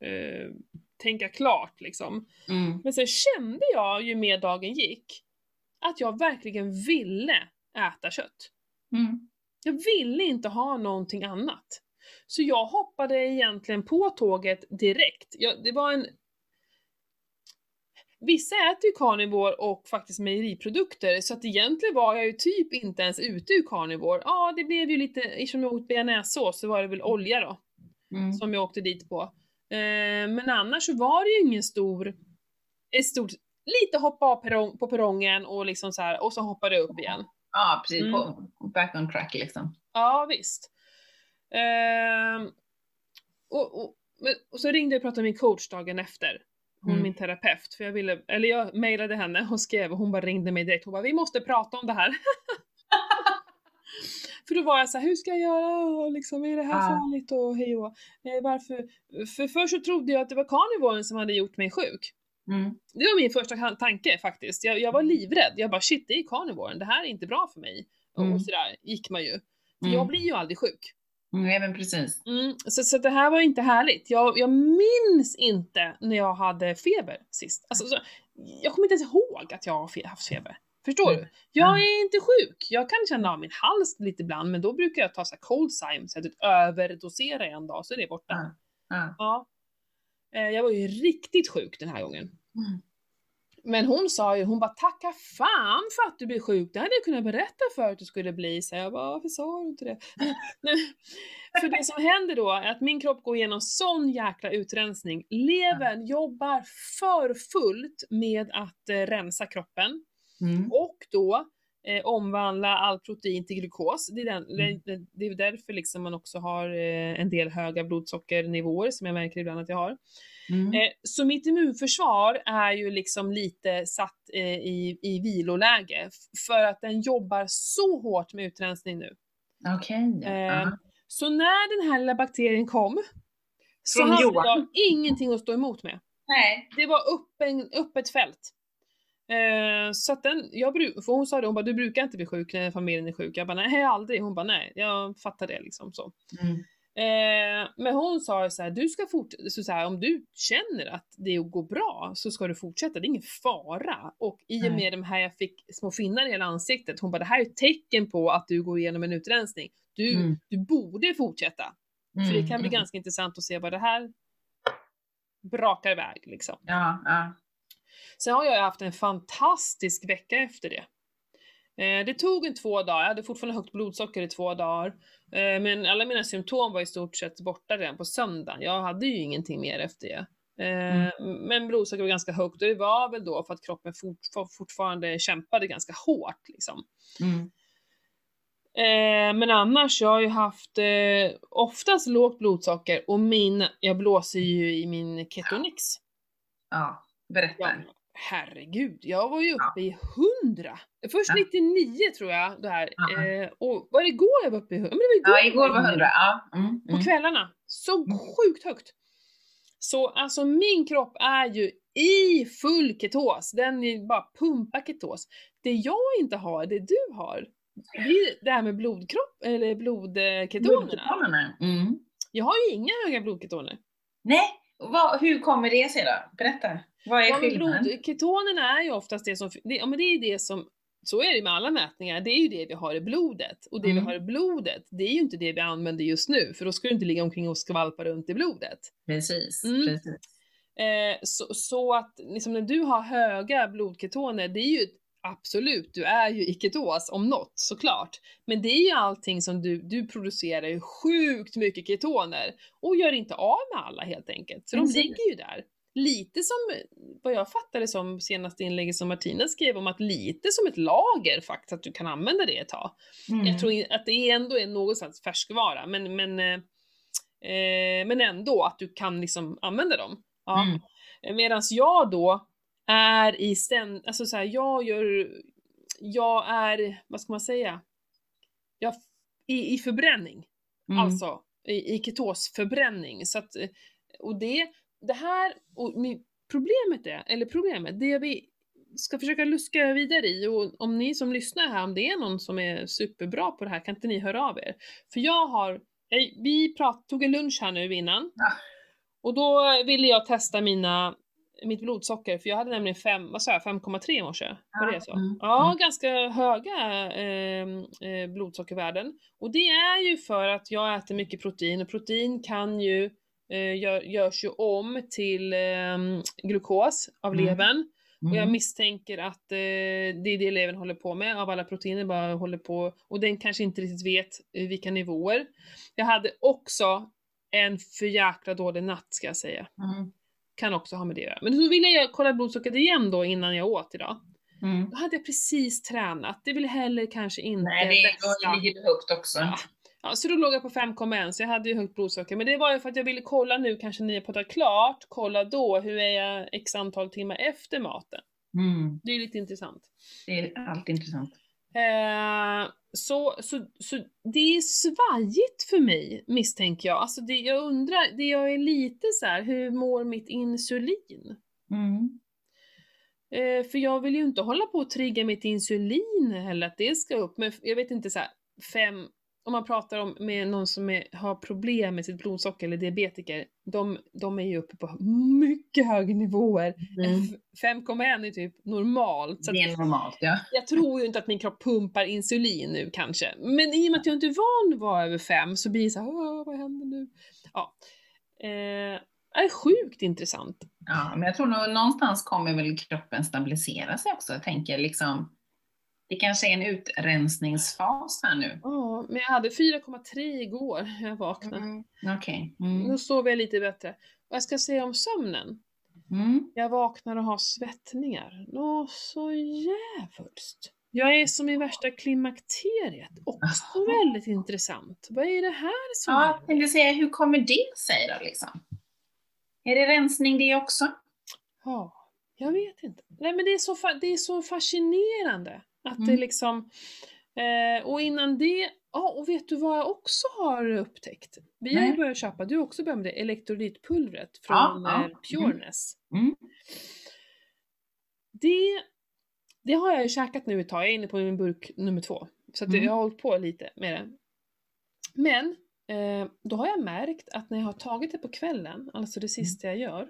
eh, tänka klart liksom. Mm. Men sen kände jag ju mer dagen gick att jag verkligen ville äta kött. Mm. Jag ville inte ha någonting annat. Så jag hoppade egentligen på tåget direkt. Jag, det var en... vissa äter ju carnivore och faktiskt mejeriprodukter så att egentligen var jag ju typ inte ens ute ur carnivore. Ja, det blev ju lite, eftersom jag åt bearnaisesås så var det väl olja då. Mm. Som jag åkte dit på. Eh, men annars så var det ju ingen stor, ett stort, lite hoppa av perrong, på perrongen och liksom så här, och så hoppade upp igen. Ja, precis. Mm. På, back on track liksom. Ja, visst. Eh, och, och, och, så ringde jag och pratade med min coach dagen efter. Hon mm. min terapeut, för jag ville, eller jag mejlade henne och skrev och hon bara ringde mig direkt. Hon bara, vi måste prata om det här. för då var jag så här, hur ska jag göra och liksom, är det här ah. farligt och hej och eh, varför? För först så trodde jag att det var karnivoren som hade gjort mig sjuk. Mm. Det var min första tanke faktiskt. Jag, jag var livrädd. Jag bara shit, det är karnivoren. Det här är inte bra för mig. Mm. Och sådär gick man ju. För mm. jag blir ju aldrig sjuk. Nej men precis. Mm, så, så det här var inte härligt. Jag, jag minns inte när jag hade feber sist. Alltså, så, jag kommer inte ens ihåg att jag har haft feber. Förstår mm. du? Jag är inte sjuk. Jag kan känna av min hals lite ibland, men då brukar jag ta så här cold Zyme, så att överdosera en dag så är det borta. Mm. Ja. Eh, jag var ju riktigt sjuk den här gången. Mm. Men hon sa ju, hon bara tacka fan för att du blev sjuk, det hade jag kunnat berätta för att du skulle bli. Så jag bara, varför sa du inte det? för det som händer då är att min kropp går igenom sån jäkla utrensning. Levern jobbar för fullt med att eh, rensa kroppen. Mm. Och då eh, omvandla all protein till glukos. Det är, den, mm. det, det är därför liksom man också har eh, en del höga blodsockernivåer som jag märker ibland att jag har. Mm. Eh, så mitt immunförsvar är ju liksom lite satt eh, i, i viloläge för att den jobbar så hårt med utrensning nu. Okej. Okay. Eh, så när den här lilla bakterien kom så hade jag ingenting att stå emot med. Nej. Det var öppen, öppet fält. Eh, så att den, jag för hon sa det, hon bara du brukar inte bli sjuk när familjen är sjuk. Jag bara nej aldrig. Hon bara nej, jag fattar det liksom så. Mm. Eh, men hon sa ju så här, du ska fortsätta, så, så här, om du känner att det går bra så ska du fortsätta, det är ingen fara. Och i och med de här jag fick små finnar i hela ansiktet, hon bara det här är ett tecken på att du går igenom en utrensning. Du, mm. du borde fortsätta. Mm, För det kan bli mm. ganska intressant att se vad det här brakar iväg liksom. Ja, ja. Sen har jag haft en fantastisk vecka efter det. Eh, det tog en två dagar, jag hade fortfarande högt blodsocker i två dagar. Eh, men alla mina symptom var i stort sett borta redan på söndagen. Jag hade ju ingenting mer efter det. Eh, mm. Men blodsocker var ganska högt och det var väl då för att kroppen fort, fortfarande kämpade ganska hårt liksom. Mm. Men annars, jag har ju haft oftast lågt blodsocker och min, jag blåser ju i min ketonix. Ja, berätta. Ja, herregud, jag var ju uppe ja. i 100. Först ja. 99 tror jag det här. Eh, och var det igår jag var uppe i 100? Men det var igår, ja, igår var 100. Ja. Mm, mm. På kvällarna. Så mm. sjukt högt. Så alltså min kropp är ju i full ketos. Den är bara pumpa ketos. Det jag inte har, det du har, det är det här med blodkropp, eller blodketonerna. Blodketonerna. Mm. Jag har ju inga höga blodketoner. Nej, Vad, hur kommer det sig då? Berätta. Vad är ja, skillnaden? Blodketonerna är ju oftast det som, det, ja men det är det som, så är det med alla mätningar, det är ju det vi har i blodet. Och det mm. vi har i blodet, det är ju inte det vi använder just nu, för då ska du inte ligga omkring och skvalpa runt i blodet. Precis, mm. precis. Eh, så, så, att liksom när du har höga blodketoner, det är ju absolut, du är ju i ketos om något såklart. Men det är ju allting som du, du producerar ju sjukt mycket ketoner och gör inte av med alla helt enkelt. Så mm. de ligger ju där lite som, vad jag fattade som senaste inlägget som Martina skrev om, att lite som ett lager faktiskt, att du kan använda det ett tag. Mm. Jag tror att det ändå är något slags färskvara, men, men, eh, eh, men ändå att du kan liksom använda dem. Ja. Mm. Medan jag då är i ständ, alltså så här, jag gör, jag är, vad ska man säga, jag, i, i förbränning. Mm. Alltså i, i ketosförbränning. Så att, och det det här, och problemet är, eller problemet, det vi ska försöka luska vidare i och om ni som lyssnar här, om det är någon som är superbra på det här, kan inte ni höra av er? För jag har, vi prat, tog en lunch här nu innan ja. och då ville jag testa mina mitt blodsocker, för jag hade nämligen 5, vad sa jag, 5,3 i morse? Var det så? Mm. Ja, mm. ganska höga eh, eh, blodsockervärden. Och det är ju för att jag äter mycket protein och protein kan ju eh, gör, görs ju om till eh, glukos av mm. levern. Och jag Mm. misstänker att eh, det är det eleven håller på med, av alla proteiner bara håller på, och den kanske inte riktigt vet eh, vilka nivåer. Jag hade också en för jäkla dålig natt ska jag säga. Mm. Kan också ha med det att göra. Men så ville jag kolla blodsockret igen då innan jag åt idag. Mm. Då hade jag precis tränat, det vill heller kanske inte Nej, det bästa. då ligger högt också. Ja. Ja, så då låg jag på 5,1 så jag hade ju högt blodsocker. Men det var ju för att jag ville kolla nu, kanske när jag poddar klart, kolla då hur är jag x antal timmar efter maten. Mm. Det är ju lite intressant. Det är alltid intressant. Eh, så, så, så det är svajigt för mig misstänker jag. Alltså det, jag undrar, det jag är lite så här, hur mår mitt insulin? Mm. Eh, för jag vill ju inte hålla på och trigga mitt insulin heller, att det ska upp. Men jag vet inte så här, fem, om man pratar om med någon som är, har problem med sitt blodsocker eller diabetiker, de, de är ju uppe på mycket högre nivåer. Mm. F- 5,1 är typ normalt. Det är normalt, ja. jag tror ju inte att min kropp pumpar insulin nu kanske. Men i och med att jag inte är van att vara över 5 så blir det så här, "Åh, vad händer nu? Ja. Eh, det är sjukt intressant. ja. Men jag tror nog någonstans kommer väl kroppen stabilisera sig också. Jag tänker liksom, det kanske är en utrensningsfas här nu. Ja, men jag hade 4,3 igår när jag vaknade. Mm. Okej. Mm. Nu sover jag lite bättre. Och jag ska säga om sömnen. Mm. Jag vaknar och har svettningar. Nå, så jävulst. Jag är som i värsta klimakteriet. Också Jaha. väldigt intressant. Vad är det här som Ja, händer? jag tänkte säga, hur kommer det sig då liksom? Är det rensning det också? Ja, jag vet inte. Nej men det är så, det är så fascinerande att det Mm. liksom... Eh, och innan det... Ja, och vet du vad jag också har upptäckt? Vi har ju Nej. börjat köpa, du har också börjat med det, elektrolytpulvret från Ja, ja. eh, Pureness. Mm. Det, det har jag ju käkat nu ett tag, jag är inne på min burk nummer två. Så Mm. jag har hållit på lite med det. Men, eh, då har jag märkt att när jag har tagit det på kvällen, alltså det sista jag gör,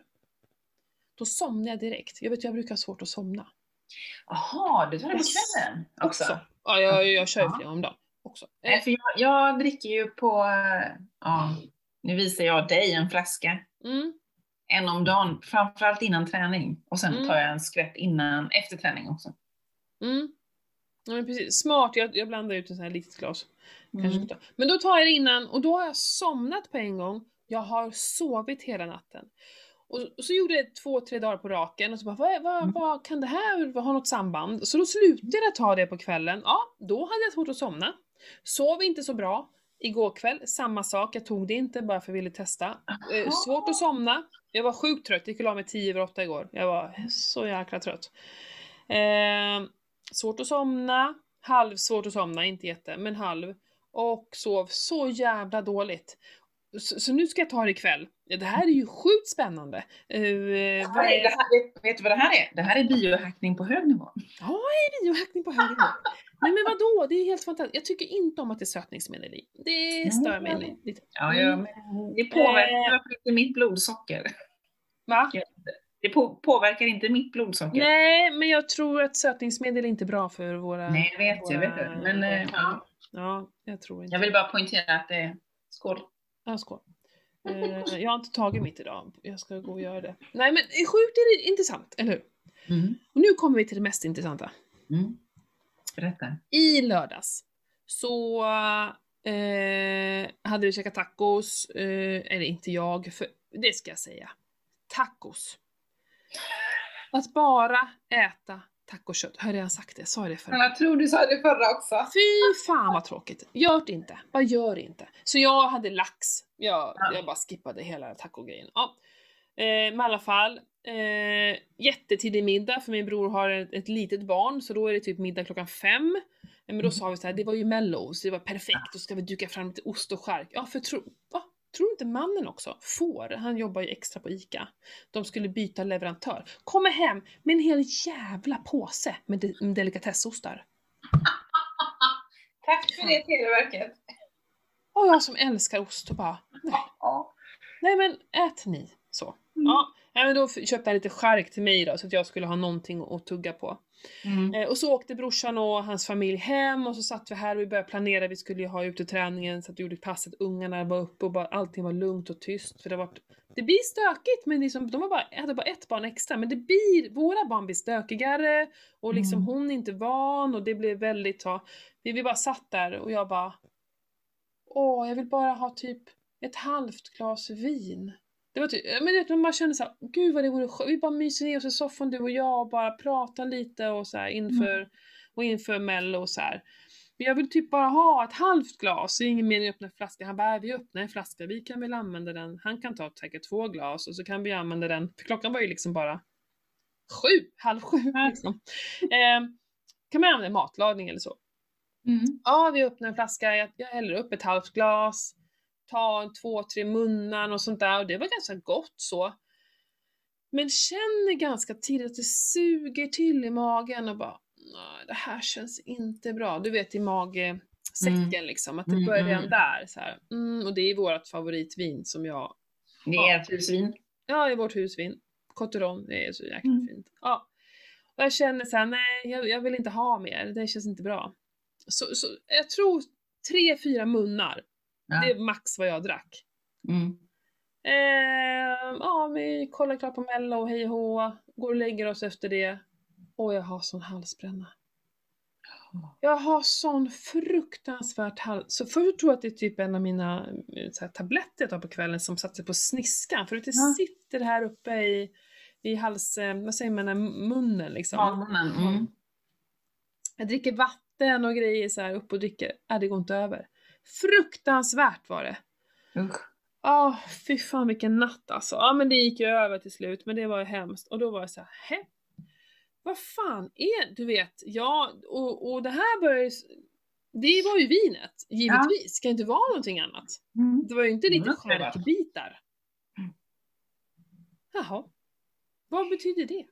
då somnar jag direkt. Jag vet, jag brukar ha svårt att somna. Jaha, du tar det på kvällen också? Också. Ja, jag, jag kör ju flera om dagen också. Nej, Eh, för jag, jag dricker ju på, eh, ja, nu visar jag dig en flaska. mm, En om dagen, framförallt innan träning. Och sen Mm. tar jag en skvätt innan, efter träning också. mm. Ja, men precis. Smart, jag, jag blandar ut en sån här litet glas. Mm. Men då tar jag det innan och då har jag somnat på en gång. Jag har sovit hela natten. Och, och så gjorde jag det två, tre dagar på raken och så bara, vad, vad, Mm. vad kan det här ha något samband? Så då slutade jag ta det på kvällen. Ja, då hade jag svårt att somna. Sov inte så bra. Igår kväll, samma sak. Jag tog det inte bara för att jag ville testa. Eh, svårt att somna. Jag var sjukt trött. Jag gick och la mig 10 över 8 igår. Jag var så jäkla trött. Eh, svårt att somna. Halvsvårt att somna, inte jätte, men halv. Och sov så jävla dåligt. Så, så nu ska jag ta det ikväll. Det här är ju sjukt spännande. Det vad här är, det här, vet, du vad det här är? Det här är biohackning på hög nivå. Ja, är biohackning på hög nivå. Nej men vadå, det är helt fantastiskt. Jag tycker inte om att det är sötningsmedel i. Det stör mig li- lite. Ja, Mm. ja, men det påverkar inte mitt blodsocker. Va? Det på, påverkar inte mitt blodsocker. Nej, men jag tror att sötningsmedel är inte bra för våra... Nej, jag vet, jag vet våra- det. Men eh, ja, Ja, jag tror inte. jag vill bara poängtera att det är skål. Ja, skål. Eh, jag har inte tagit mitt idag. Jag ska gå och göra det. Nej men eh, sjukt är det intressant, eller hur? Mm. Och nu kommer vi till det mest intressanta. Mm. Berätta. I lördags så eh, hade vi käkat tacos, eh, eller inte jag, för det ska jag säga. Tacos. Att bara äta tacokött, har jag redan sagt det? Sa jag det förra? Jag tror du sa det förra också. Fy fan vad tråkigt. Gör det inte. Bara gör det inte. Så jag hade lax. Jag, Ja. jag bara skippade hela tacogrejen. Ja. Eh, men i alla fall. Eh, jättetidig middag för min bror har ett, ett litet barn så då är det typ middag klockan fem. Eh, Men då sa vi så här, det var ju mellow så det var perfekt. Då ska vi duka fram lite ost och skärk. Ja för tro, va? Tror inte mannen också får? Han jobbar ju extra på ICA. De skulle byta leverantör. Kommer hem med en hel jävla påse med, de, med delikatessostar. Tack för det Televerket. Och jag som älskar ost och bara, Ja. nej men ät ni så. Mm. Ja, nej, men då köpte jag lite skärk till mig då så att jag skulle ha någonting att tugga på. Mm. Eh, och så åkte brorsan och hans familj hem och så satt vi här och vi började planera, vi skulle ju ha uteträningen så att vi gjorde passet, ungarna var uppe och bara allting var lugnt och tyst för det varit det blir stökigt men liksom, de har bara, hade bara ett barn extra men det blir, våra barn blir stökigare och liksom Mm. hon är inte van och det blev väldigt så, vi, vi bara satt där och jag bara Åh, jag vill bara ha typ ett halvt glas vin. Det var typ, men du vet, man bara kände såhär, gud vad det vore skönt, vi bara myser ner oss i soffan du och jag och bara pratar lite och så här inför, och inför mello och så här. Men jag vill typ bara ha ett halvt glas, det är ingen mening att öppna en flaska. Han bara, "Äh, vi öppnar en flaska, vi kan väl använda den. Han kan ta säkert två glas och så kan vi använda den, för klockan var ju liksom bara sju, halv sju liksom. Eh, kan man använda matlagning eller så. Mm. Ja, vi öppnar en flaska, jag, jag häller upp ett halvt glas, en, två, tre munnar och sånt där och det var ganska gott så. Men känner ganska tidigt att det suger till i magen och bara nej, det här känns inte bra. Du vet i magsäcken liksom, att det Mm, börjar mm. redan där. Så. Mm, och det är vårt favoritvin som jag, Det är ett husvin. ja det är vårt husvin. Cotteron, det är så jäkla Mm. fint. Ja. Och jag känner så här, nej jag, jag vill inte ha mer, det känns inte bra. Så, så jag tror tre, fyra munnar, Ja. det är max vad jag drack. Mm. Eh, ja, vi kollar klart på mello och hej och hå, går och lägger oss efter det. Och jag har sån halsbränna. Jag har sån fruktansvärt hals... Så först tror jag att det är typ en av mina eh, här, tabletter jag tar på kvällen som satt sig på sniskan. För att det Ja. sitter här uppe i, i hals... eh, Vad säger man? här Munnen liksom. Almonen. Mm. Jag dricker vatten och grejer så här upp och dricker. Äh, det går inte över. Fruktansvärt var det. Usch. Ja, fy fan vilken natt alltså. Ja men det gick ju över till slut, men det var ju hemskt. Och då var jag så här, hä? Vad fan är, du vet, ja, och, och det här började det var ju vinet, givetvis. Ska inte vara någonting annat. Mm. Det var ju inte lite Mm. Mm. Jaha. Vad betyder det?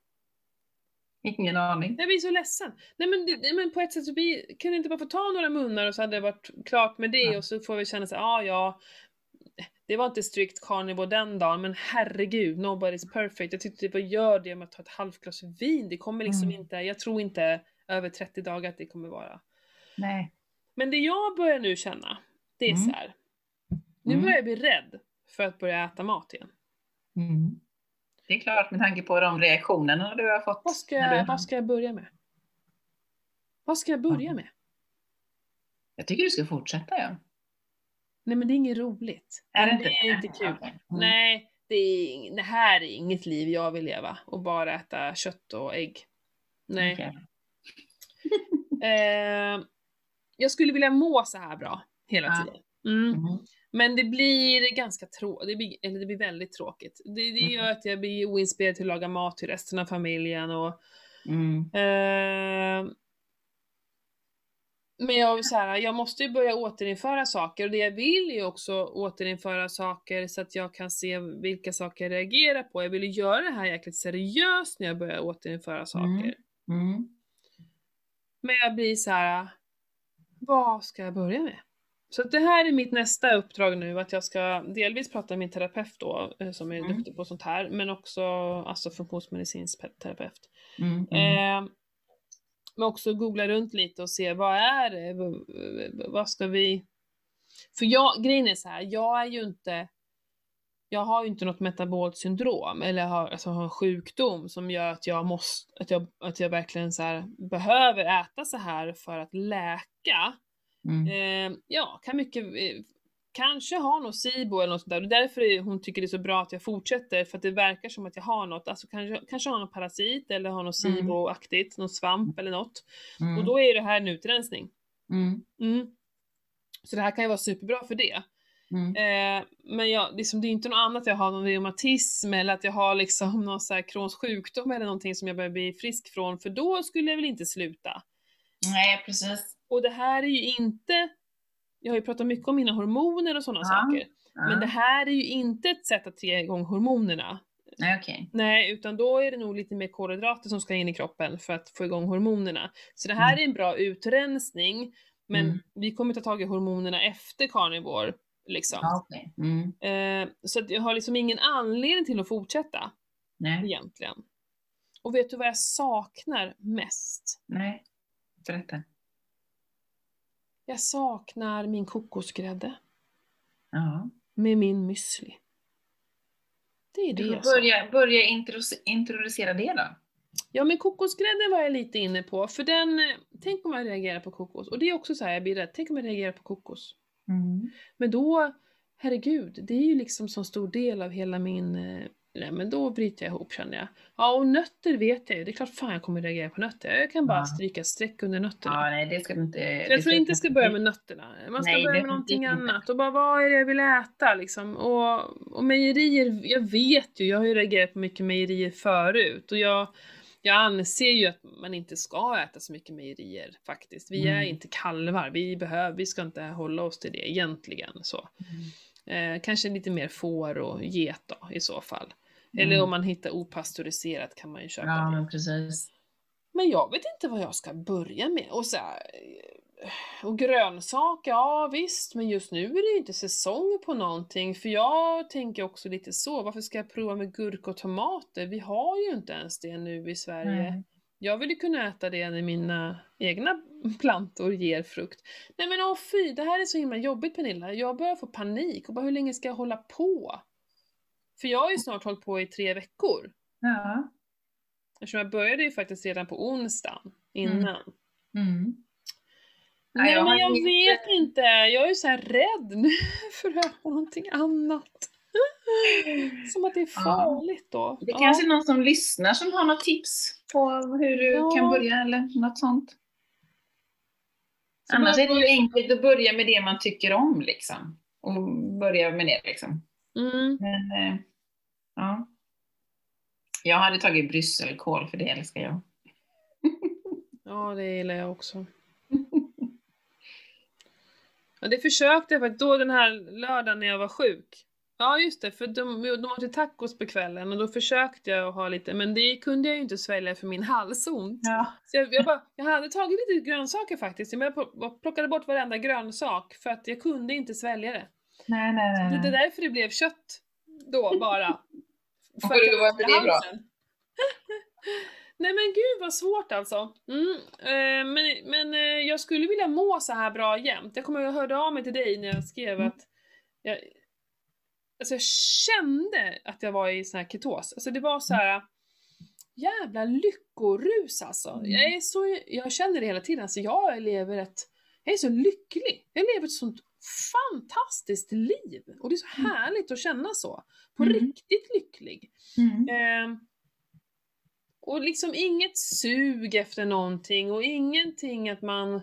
Ingen aning. Jag blir så ledsen. Nej men, det, men på ett sätt så blir, kan du inte bara få ta några munnar och så hade det varit klart med det Ja. och så får vi känna så ja ja. Det var inte strikt carnivore den dagen men herregud, nobody's perfect. Jag tyckte vad gör det med att ta ett halvt glas vin? Det kommer liksom Mm. inte, jag tror inte över 30 dagar att det kommer vara. Nej. Men det jag börjar nu känna, det är Mm. så här. Nu Mm. börjar jag bli rädd för att börja äta mat igen. Mm. Det är klart med tanke på de reaktionerna du har fått. Vad ska du- jag, vad ska jag börja med? Vad ska jag börja Ja. med? Jag tycker du ska fortsätta ja. Nej men det är inget roligt. Är det det inte? är inte kul. Mm. Nej, det, är, det här är inget liv jag vill leva och bara äta kött och ägg. Nej. Okej. Eh, jag skulle vilja må så här bra hela Ja. tiden. Mm. Mm. Men det blir ganska tråkigt, det blir, eller det blir väldigt tråkigt. Det, det Mm. gör att jag blir oinspirerad till att laga mat till resten av familjen och Mm. eh, men jag, så här, jag måste ju börja återinföra saker och det jag vill är ju också återinföra saker så att jag kan se vilka saker jag reagerar på. Jag vill ju göra det här jäkligt seriöst när jag börjar återinföra saker. Mm. Men jag blir så här. vad ska jag börja med? Så det här är mitt nästa uppdrag nu, att jag ska delvis prata med min terapeut då, eh, som är Mm. duktig på sånt här, men också alltså funktionsmedicinsk pe- terapeut. Mm. Mm. Eh, men också googla runt lite och se vad är det, vad ska vi... För jag, grejen är så här, jag är ju inte... Jag har ju inte något metabolt syndrom eller har, alltså har en sjukdom som gör att jag måste, att jag, att jag verkligen så här behöver äta så här för att läka. Mm. Eh, ja, kan mycket, eh, kanske ha något SIBO eller något sånt där. Och därför är hon tycker det är så bra att jag fortsätter, för att det verkar som att jag har något, alltså kanske, kanske har någon parasit eller har något Mm. SIBO-aktigt, någon svamp eller något. Mm. Och då är det här en utrensning. Mm. Mm. Så det här kan ju vara superbra för det. Eh, men jag, liksom, det är inte något annat, jag har någon reumatism eller att jag har liksom någon så här Crohns sjukdom eller någonting som jag börjar bli frisk från, för då skulle jag väl inte sluta. Nej, precis. Och det här är ju inte, jag har ju pratat mycket om mina hormoner och sådana Ja. saker, Ja. men det här är ju inte ett sätt att ge igång hormonerna. Nej, okej. Nej, utan då är det nog lite mer kolhydrater som ska in i kroppen för att få igång hormonerna. Så det här Mm. är en bra utrensning, men Mm. vi kommer ta tag i hormonerna efter carnivore. Liksom. Ja, okej. Mm. Eh, så jag har liksom ingen anledning till att fortsätta Nej. egentligen. Och vet du vad jag saknar mest? Nej. Berätta. Jag saknar min kokosgrädde Ja. med min müsli. Det är det. Du får börja, börja introducera det då. Ja men kokosgrädden var jag lite inne på, för den, tänk om jag reagerar på kokos. Och det är också så här, jag blir rädd, tänk om jag reagerar på kokos. Mm. Men då, herregud, det är ju liksom så stor del av hela min eh, Nej men då bryter jag ihop känner jag. Ja och nötter vet jag ju, det är klart fan jag kommer reagera på nötter. Jag kan bara ja. stryka streck under nötterna. Ja nej det ska inte. jag tror inte jag ska börja med nötterna. Man ska nej, börja med någonting annat och bara vad är det jag vill äta liksom. Och, och mejerier, jag vet ju, jag har ju reagerat på mycket mejerier förut och jag jag anser ju att man inte ska äta så mycket mejerier faktiskt. Vi mm. är inte kalvar, vi, behöver, vi ska inte hålla oss till det egentligen. Så. Mm. Eh, kanske lite mer får och get då i så fall. Mm. Eller om man hittar opastöriserat kan man ju köpa ja, det. Precis. Men jag vet inte vad jag ska börja med. Och, så här, och grönsaker, ja visst, men just nu är det ju inte säsong på någonting. För jag tänker också lite så, varför ska jag prova med gurka och tomater? Vi har ju inte ens det nu i Sverige. Mm. Jag vill ju kunna äta det när mina egna plantor ger frukt. Nej men åh fy, det här är så himla jobbigt Pernilla. Jag börjar få panik och bara hur länge ska jag hålla på? För jag har ju snart hållit på i tre veckor. Ja. Eftersom jag började ju faktiskt redan på onsdagen innan. Mm. Mm. Nej ja, men jag vet inte, jag är ju så här rädd nu för att äta någonting annat. Som att det är farligt då. Det är ja. kanske är någon som lyssnar som har något tips på hur du ja. kan börja eller något sånt. Så Annars är det ju enkelt att börja med det man tycker om liksom. Och börja med det liksom. Mm. Men, eh, ja. Jag hade tagit brysselkål för det älskar jag. ja, det gillar jag också. Ja, det försökte jag faktiskt då den här lördagen när jag var sjuk. Ja just det, för de, de åt tacos på kvällen och då försökte jag att ha lite, men det kunde jag ju inte svälja för min halsont. Ja. Så jag, jag, bara, jag hade tagit lite grönsaker faktiskt, jag plockade bort varenda grönsak för att jag kunde inte svälja det. Nej, nej, nej. Det är därför det blev kött då bara. För att var inte det bra? Nej men gud vad svårt alltså. Mm, eh, men men eh, jag skulle vilja må så här bra jämt. Jag kommer jag hörde av mig till dig när jag skrev mm. att jag, alltså jag kände att jag var i sån här ketos. Alltså det var så här jävla lyckorus alltså. Mm. Jag är så, jag känner det hela tiden, alltså jag lever ett, jag är så lycklig. Jag lever ett sånt fantastiskt liv! Och det är så mm. härligt att känna så. På mm. riktigt lycklig. Mm. Eh, och liksom inget sug efter någonting och ingenting att man...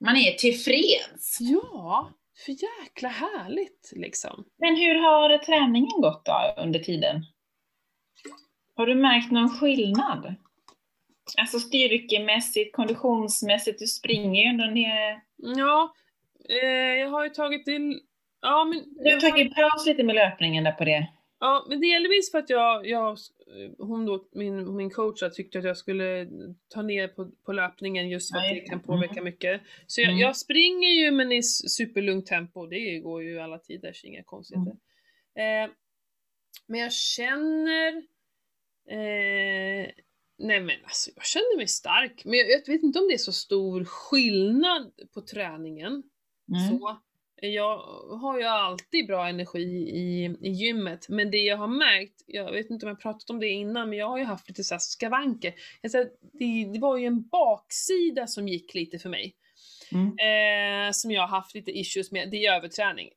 Man är tillfreds. Ja, för jäkla härligt liksom. Men hur har träningen gått då under tiden? Har du märkt någon skillnad? Alltså styrkemässigt, konditionsmässigt, du springer ju ändå ner... Ja, eh, jag har ju tagit till... Ja, men... Du har tagit paus lite med löpningen där på det. Ja, men delvis för att jag, jag hon då, min, min coach tyckte att jag skulle ta ner på, på löpningen just för att det kan påverka mm. mycket. Så jag, mm. jag, springer ju men i superlugnt tempo, det går ju alla tider, så inga konstigheter. Mm. Eh, men jag känner... Eh, nej men alltså jag känner mig stark, men jag, jag, vet inte om det är så stor skillnad på träningen. Mm. Så. Jag har ju alltid bra energi i, i gymmet, men det jag har märkt, jag vet inte om jag pratat om det innan, men jag har ju haft lite så skavanker. Alltså, det, det var ju en baksida som gick lite för mig. Mm. Eh, som jag har haft lite issues med, det är överträning.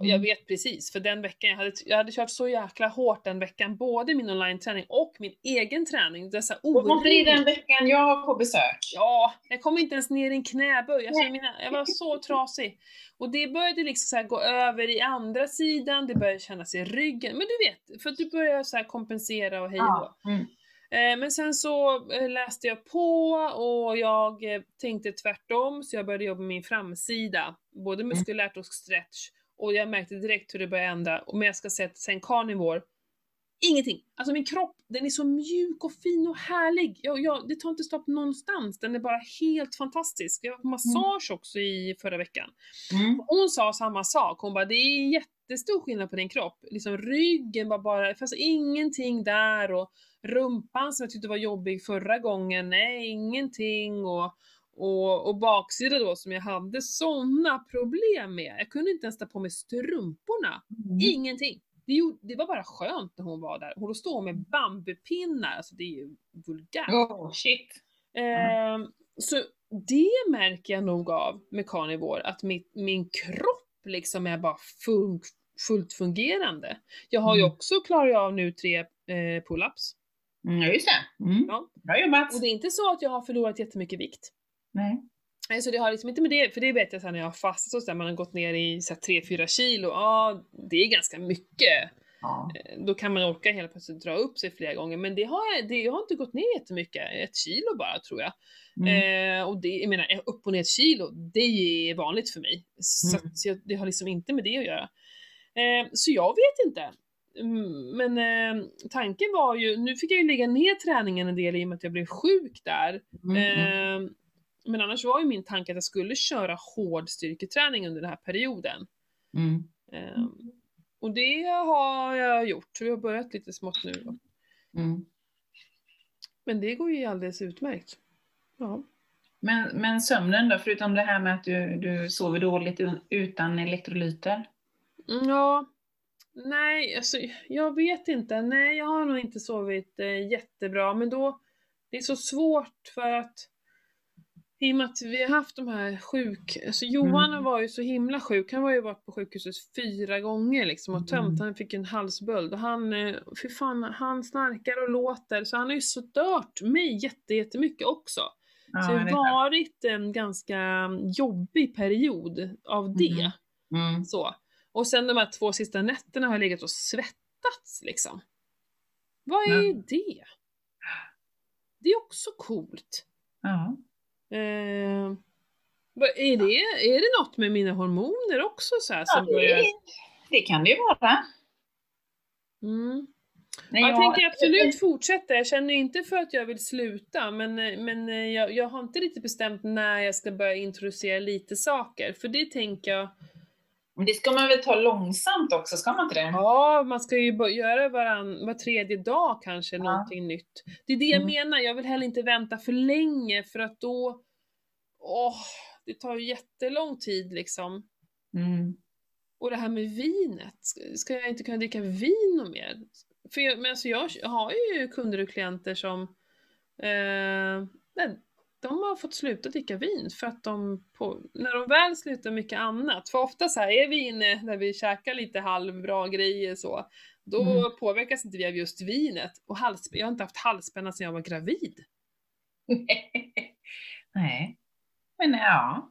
Mm. Jag vet precis, för den veckan jag hade, jag hade kört så jäkla hårt den veckan, både min online-träning och min egen träning. Dessa och var det den veckan jag var på besök? Ja, jag kom inte ens ner i en knäböj. Alltså, mina, jag var så trasig. Och det började liksom så gå över i andra sidan, det började kännas i ryggen. Men du vet, för att du börjar så kompensera och hej ja. mm. Eh, men sen så eh, läste jag på och jag eh, tänkte tvärtom, så jag började jobba med min framsida, både mm. muskulärt och stretch. Och jag märkte direkt hur det började ändra. Men jag ska säga att sen carnivore, ingenting. Alltså min kropp, den är så mjuk och fin och härlig. Jag, jag, det tar inte stopp någonstans, den är bara helt fantastisk. Jag har massage mm. också i förra veckan. Mm. Hon sa samma sak, hon bara det är jättestor skillnad på din kropp. Liksom ryggen var bara, fast ingenting där och rumpan som jag tyckte var jobbig förra gången, nej ingenting och, och, och baksida då som jag hade sådana problem med. Jag kunde inte ens ta på mig strumporna. Mm. Ingenting. det, det var bara skönt när hon var där. Hon står med bambupinnar, alltså det är ju vulgärt. Oh shit. Eh, så det märker jag nog av med carnivore, att min, min kropp liksom är bara fun fullt fungerande. Jag har ju Mm. också klarat av nu tre eh, pull-ups. Mm, just det. Mm. Ja. Bra jobbat. Och det är inte så att jag har förlorat jättemycket vikt. Nej. Så det har liksom inte med det, för det vet jag sen när jag har fastat och så där, man har gått ner i 3-4 kilo, ja det är ganska mycket. Ja. Eh, Då kan man orka helt plötsligt dra upp sig flera gånger, men det har, det, jag har inte gått ner jättemycket, ett kilo bara tror jag. Mm. Eh, och det, jag menar, upp och ner ett kilo, det är vanligt för mig. Så, Mm. att, så jag, det har liksom inte med det att göra. Eh, så jag vet inte. Mm, Men eh, tanken var ju, nu fick jag ju lägga ner träningen en del i och med att jag blev sjuk där. Mm. Eh, men annars var ju min tanke att jag skulle köra hård styrketräning under den här perioden. Mm. Eh, och det har jag gjort, vi har börjat lite smått nu. Mm. Men det går ju alldeles utmärkt. Ja. Men, men sömnen då, förutom det här med att du, du sover dåligt utan elektrolyter? Mm, Ja, nej, alltså jag vet inte. Nej, jag har nog inte sovit eh, jättebra, men då, det är så svårt för att i och med att vi har haft de här sjuk, alltså Johan Mm. var ju så himla sjuk, han var ju varit på sjukhuset fyra gånger liksom och tömt, Mm. han fick en halsböld och han, eh, fy fan, han snarkar och låter så han har ju stört mig jätte, jättemycket också. Ja, så det har varit en ganska jobbig period av det. Mm. Så. Och sen de här två sista nätterna har jag legat och svettats liksom. Vad är Ja. det? Det är också coolt. Ja. Eh, är, det, är det något med mina hormoner också så här, Ja, som börjar... det, det kan det ju vara. Mm. Nej, Jag tänker absolut fortsätta, jag känner inte för att jag vill sluta men, men eh, jag, jag har inte riktigt bestämt när jag ska börja introducera lite saker, för det tänker jag Men det ska man väl ta långsamt också, ska man inte det? Ja, man ska ju göra varann, var tredje dag kanske, Ja. någonting nytt. Det är det jag Mm. menar, jag vill heller inte vänta för länge för att då, åh, det tar ju jättelång tid liksom. Mm. Och det här med vinet, ska- ska jag inte kunna dricka vin och mer? För jag, men alltså jag har ju kunder och klienter som, eh, nej, de har fått sluta dricka vin för att de, på, när de väl slutar mycket annat, för ofta så här är vi inne när vi käkar lite halvbra grejer så, då Mm. påverkas inte vi av just vinet. Och hals, jag har inte haft halsspänna sedan jag var gravid. Nej. Men ja.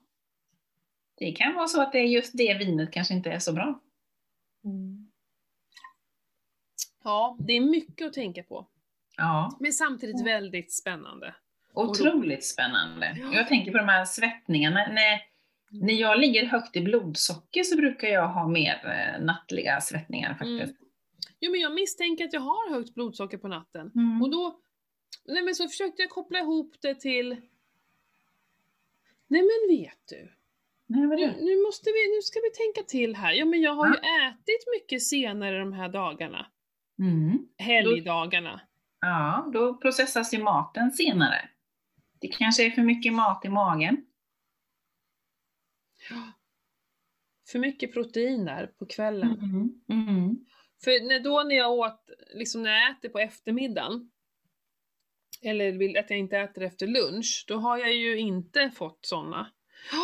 Det kan vara så att det är just det vinet kanske inte är så bra. Ja, det är mycket att tänka på. Ja. Men samtidigt väldigt spännande. Otroligt spännande. Ja. Jag tänker på de här svettningarna. När, när jag ligger högt i blodsocker så brukar jag ha mer eh, nattliga svettningar faktiskt. Jo men jag misstänker att jag har högt blodsocker på natten. Mm. Och då, nej men så försökte jag koppla ihop det till Nej men vet du, Nej, vad är nu, det? nu måste vi, nu ska vi tänka till här. Ja men jag har ju ätit mycket senare de här dagarna. Mm. Helgdagarna. Ja, då processas ju maten senare. Det kanske är för mycket mat i magen. För mycket protein där på kvällen. Mm. Mm. För när, då när jag åt, liksom när jag äter på eftermiddagen, eller vill att jag inte äter efter lunch, då har jag ju inte fått sådana.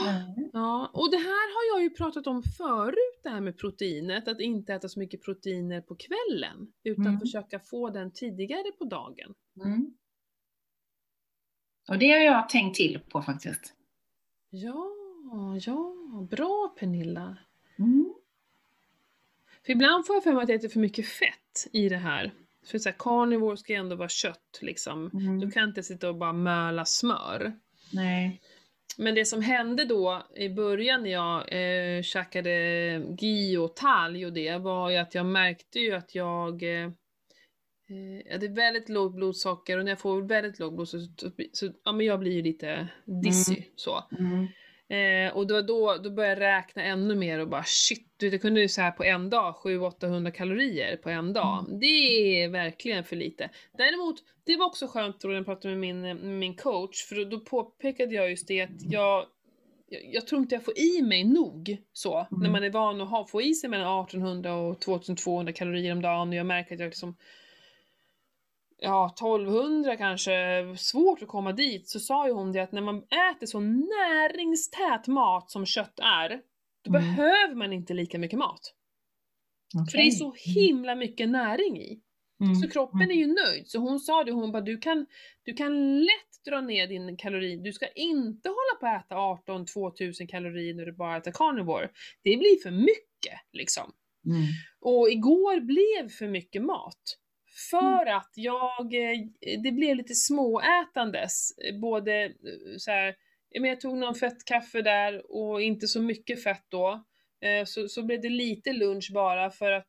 Nej. Ja, och det här har jag ju pratat om förut, det här med proteinet, att inte äta så mycket proteiner på kvällen, utan Mm. försöka få den tidigare på dagen. Mm. Och det har jag tänkt till på faktiskt. Ja, ja, bra Pernilla. Mm. För ibland får jag för mig att jag äter för mycket fett i det här. För så här, carnivore ska ju ändå vara kött liksom. Mm. Du kan inte sitta och bara möla smör. Nej. Men det som hände då i början när jag eh, käkade gi och talg och det var ju att jag märkte ju att jag eh, eh, jag hade väldigt lågt blodsocker och när jag får väldigt lågt blodsocker så, så ja, men jag blir ju lite dizzy Mm. så. Mm. Eh, och då, då, då började jag räkna ännu mer och bara shit, du vet, jag kunde ju så här på en dag 700-800 kalorier på en dag. Det är verkligen för lite. Däremot, det var också skönt då när jag pratade med min, med min coach, för då, påpekade jag just det att jag jag, jag tror inte jag får i mig nog så, Mm. när man är van att ha, få i sig mellan 1800 och 2200 kalorier om dagen och jag märker att jag liksom Ja, 1200 kanske, svårt att komma dit, så sa ju hon det att när man äter så näringstät mat som kött är, då Mm. behöver man inte lika mycket mat. För det är så himla mycket näring i. Mm. Så kroppen är ju nöjd. Så hon sa det, hon bara du kan, du kan lätt dra ner din kalori. Du ska inte hålla på att äta 18-2000 kalorier när du bara äter carnivore. Det blir för mycket liksom. Mm. Och igår blev för mycket mat. För att jag, eh, det blev lite småätandes. eh, Både eh, så här, jag tog någon fettkaffe där och inte så mycket fett då. Så, så blev det lite lunch bara för att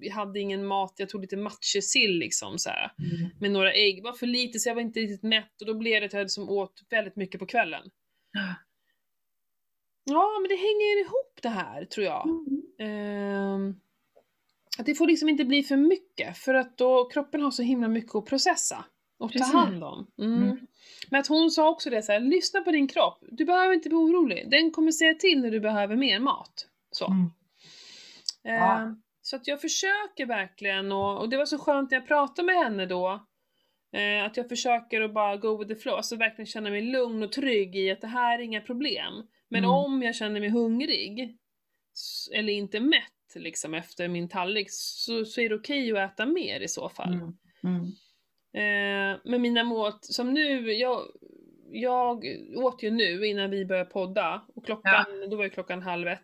vi hade ingen mat, jag tog lite matjessill liksom så här, Mm. med några ägg. Var för lite så jag var inte riktigt mätt och då blev det att jag liksom åt väldigt mycket på kvällen. Ja, men det hänger ihop det här tror jag. Ehm, att det får liksom inte bli för mycket för att då kroppen har så himla mycket att processa och Precis. ta hand om. Mm. Mm. Men att hon sa också det så här, lyssna på din kropp. Du behöver inte bli orolig. Den kommer säga till när du behöver mer mat. Så. Mm. Ja. Ehm, så att jag försöker verkligen och, och det var så skönt när jag pratade med henne då. eh, att jag försöker att bara go with the flow, alltså verkligen känna mig lugn och trygg i att det här är inga problem. Men Mm. om jag känner mig hungrig, eller inte mätt liksom efter min tallrik, så, så är det okej att äta mer i så fall. Mm. Mm. Eh, men mina mål, som nu, jag, jag åt ju nu innan vi började podda och klockan, då var ju klockan halv ett,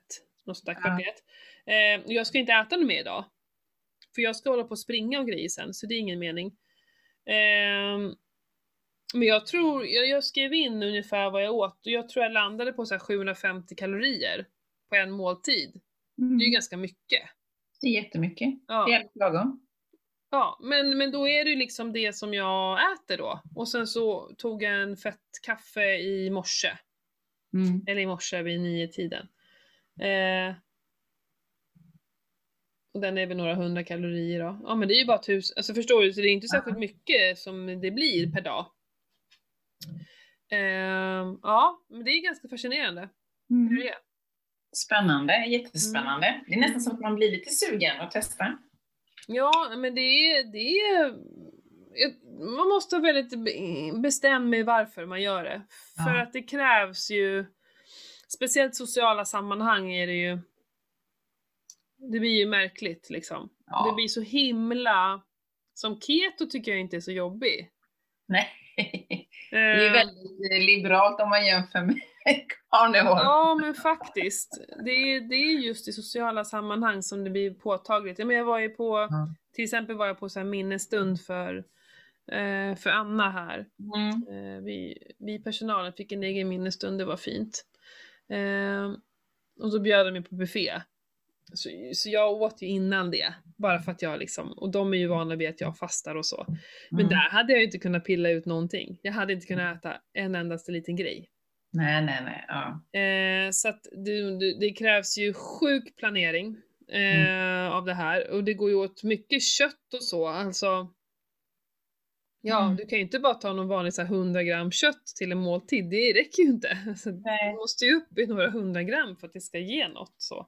något sånt där, Ja. kvart i ett. Eh, jag ska inte äta något mer idag. För jag ska hålla på och springa och grejer sen, så det är ingen mening. Eh, men jag tror, jag, jag skrev in ungefär vad jag åt och jag tror jag landade på så här 750 kalorier på en måltid. Mm. Det är ju ganska mycket. Det är jättemycket. Ja. Det är helt lagom. Ja, men, men då är det liksom det som jag äter då. Och sen så tog jag en fett kaffe i morse. Mm. Eller i morse vid nio tiden. Eh, och den är väl några hundra kalorier då. Ja men det är ju bara tusen, alltså förstår du? Så det är inte särskilt mycket som det blir per dag. Eh, ja, men det är ganska fascinerande hur det Mm. är. Spännande, jättespännande. Det är nästan som att man blir lite sugen att testa. Ja, men det är, det är... Man måste vara väldigt be- bestämd med varför man gör det. För Ja. att det krävs ju, speciellt sociala sammanhang är det ju, det blir ju märkligt liksom. Ja. Det blir så himla, som keto tycker jag inte är så jobbig. Nej. Det är ju Eh, väldigt liberalt om man jämför med Ja men faktiskt. Det är, det är just i sociala sammanhang som det blir påtagligt. Men jag var ju på, Ja. till exempel var jag på så här minnesstund för, eh, för Anna här. Mm. Eh, vi, vi personalen fick en egen minnesstund, det var fint. Eh, och så bjöd de mig på buffé. Så, så jag åt ju innan det, bara för att jag liksom, och de är ju vana vid att jag fastar och så. Men Mm. där hade jag ju inte kunnat pilla ut någonting. Jag hade inte kunnat äta en endaste liten grej. Nej, nej, nej. Ja. Eh, så att det, det, krävs ju sjuk planering eh, av det här och det går ju åt mycket kött och så, alltså. Ja, Mm. du kan ju inte bara ta någon vanlig så här 100 gram kött till en måltid, det räcker ju inte. Alltså, du måste ju upp i några hundra gram för att det ska ge något så.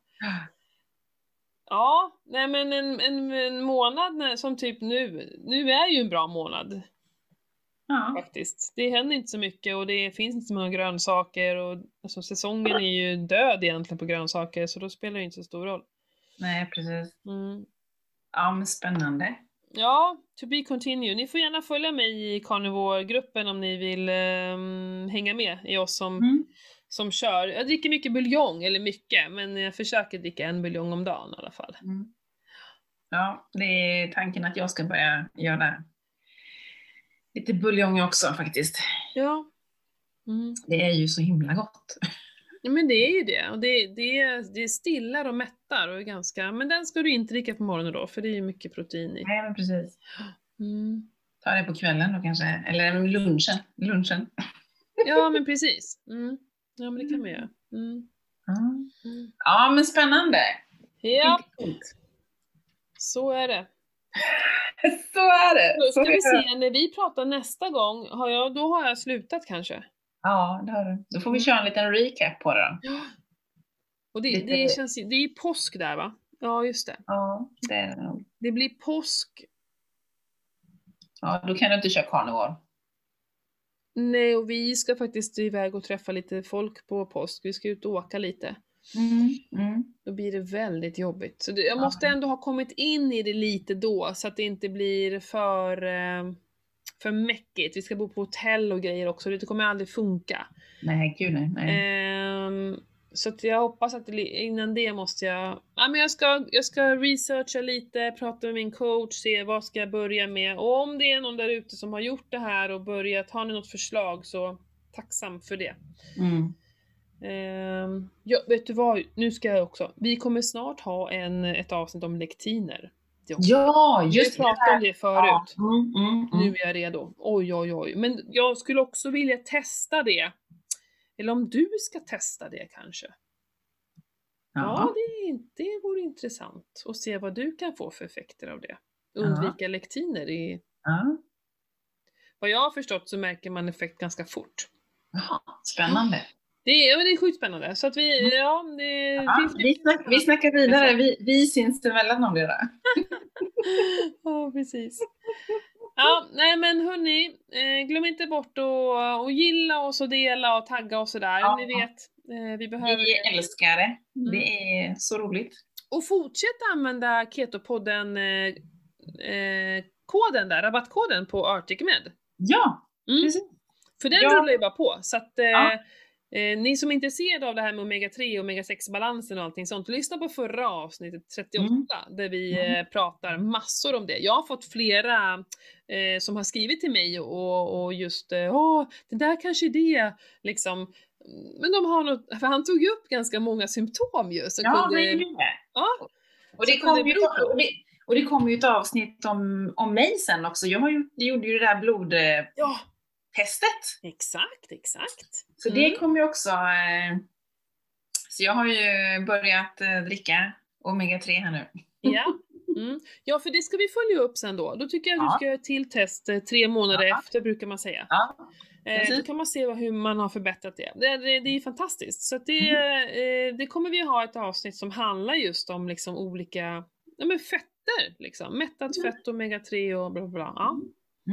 Ja, nej men en, en, en månad som typ nu, nu är ju en bra månad Ja. faktiskt. Det händer inte så mycket och det finns inte så många grönsaker och alltså, säsongen är ju död egentligen på grönsaker så då spelar det inte så stor roll. Nej, precis. Mm. Ja, men spännande. Ja, to be continue. Ni får gärna följa mig i Carnivore-gruppen om ni vill ehm, hänga med i oss som, Mm. som kör. Jag dricker mycket buljong, eller mycket, men jag försöker dricka en buljong om dagen i alla fall. Mm. Ja, det är tanken att jag ska börja göra lite buljong också faktiskt. Ja. Mm. Det är ju så himla gott. Ja, men det är ju det. Och det, det, det stillar och mättar och är ganska... Men den ska du inte dricka på morgonen då, för det är ju mycket protein i. Nej, men precis. Mm. Ta det på kvällen då kanske, eller lunchen. lunchen. Ja, men precis. Mm. Ja, men det kan man göra. Mm. Ja. Mm. ja, men spännande. Ja, så är det. Så är det. Då Så ska vi se, när vi pratar nästa gång, har jag, då har jag slutat kanske. Ja, det har du. Då får vi köra en liten recap på det då. Ja. Och det, det känns det är påsk där va? Ja, just det. Ja, det är det nog. Det blir påsk. Ja, då kan du inte köra carnivore. Nej, och vi ska faktiskt iväg och träffa lite folk på påsk. Vi ska ut och åka lite. Mm. Mm. Då blir det väldigt jobbigt. Så jag Ja. måste ändå ha kommit in i det lite då, så att det inte blir för, eh, för mäckigt. Vi ska bo på hotell och grejer också, det kommer aldrig funka. Nej, gud nej. nej. Ehm, så att jag hoppas att det, innan det måste jag... Ja, men jag, ska, jag ska researcha lite, prata med min coach, se vad ska jag börja med. Och om det är någon där ute som har gjort det här och börjat, har ni något förslag så tacksam för det. Mm. Ehm, ja, vet du vad? Nu ska jag också. Vi kommer snart ha en, ett avsnitt om lektiner. Ja, Vi just det. pratade om det förut. Ja. Mm, mm, Nu mm. är jag redo. Oj, oj, oj. Men jag skulle också vilja testa det. Eller om du ska testa det kanske? Ja, Ja. det, det vore intressant att se vad du kan få för effekter av det. Undvika lektiner. I, Ja. vad jag har förstått så märker man effekt ganska fort. Jaha, spännande. Det är, det är sjukt spännande. Så att vi, ja, det Ja, finns vi, snack, vi snackar vidare. Vi, vi syns emellan om det där. Ja, precis. Ja, nej men hörni, eh, glöm inte bort att och gilla oss och dela och tagga och sådär. Ja. Ni vet, eh, vi behöver Vi älskar det. Mm. Det är så roligt. Och fortsätt använda Ketopodden eh, eh, koden där, rabattkoden på Arctic Med. Ja, Mm. precis. För den Ja. rullar ju bara på. Så att eh, Ja. Eh, ni som är intresserade av det här med omega-3 och omega-6-balansen och allting sånt, lyssna på förra avsnittet 38 Mm. där vi Mm. eh, pratar massor om det. Jag har fått flera eh, som har skrivit till mig och, och just eh, åh, det där kanske är det, liksom. Men de har något, för han tog ju upp ganska många symptom ju. Som Ja, kunde, ju det. Ja. Och det kommer ju, och det, kommer ju ett avsnitt om, om mig sen också. Jag har ju, jag gjorde ju det där blodtestet. ja, exakt, exakt. Så Mm. det kommer ju också... Eh, så jag har ju börjat eh, dricka Omega-3 här nu. Ja. Mm. ja, för det ska vi följa upp sen då. Då tycker jag att Ja. du ska göra ett till test eh, tre månader Ja. efter brukar man säga. Ja, Eh, då kan man se hur man har förbättrat det. Det, det, det är fantastiskt. Så det, Mm. eh, det kommer vi ha ett avsnitt som handlar just om liksom olika ja, men fetter. Liksom. Mättat Mm. fett, omega-3 och bla bla bla. Ja.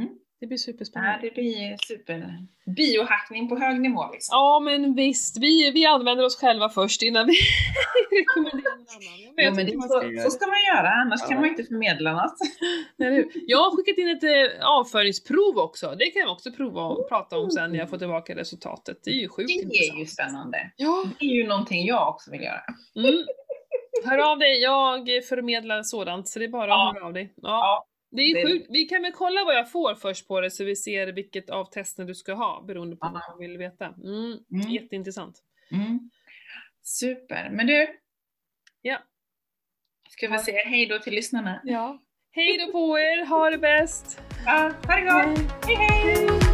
Mm. Det blir ja, superspännande. det blir super. Biohackning på hög nivå liksom. Ja men visst, vi, vi använder oss själva först innan vi rekommenderar någon annan. Ja, men det, man ska så, så ska man göra, annars kan Ja. man ju inte förmedla något. Jag har skickat in ett eh, avföringsprov också. Det kan jag också prova och prata om sen när jag får tillbaka resultatet. Det är ju sjukt Det är intressant. ju spännande. Ja. Det är ju någonting jag också vill göra. Mm. Hör av dig, jag förmedlar sådant så det är bara Ja. att höra av dig. Ja. Det är sjukt. Vi kan väl kolla vad jag får först på det så vi ser vilket av testen du ska ha beroende på Ja. vad du vill veta. Mm. Mm. Jätteintressant. Mm. Super. Men du, Ja. ska vi säga hej då till lyssnarna? ja. Hej då på er, ha det bäst! Ja, ha det gott! hej! hej. Hej.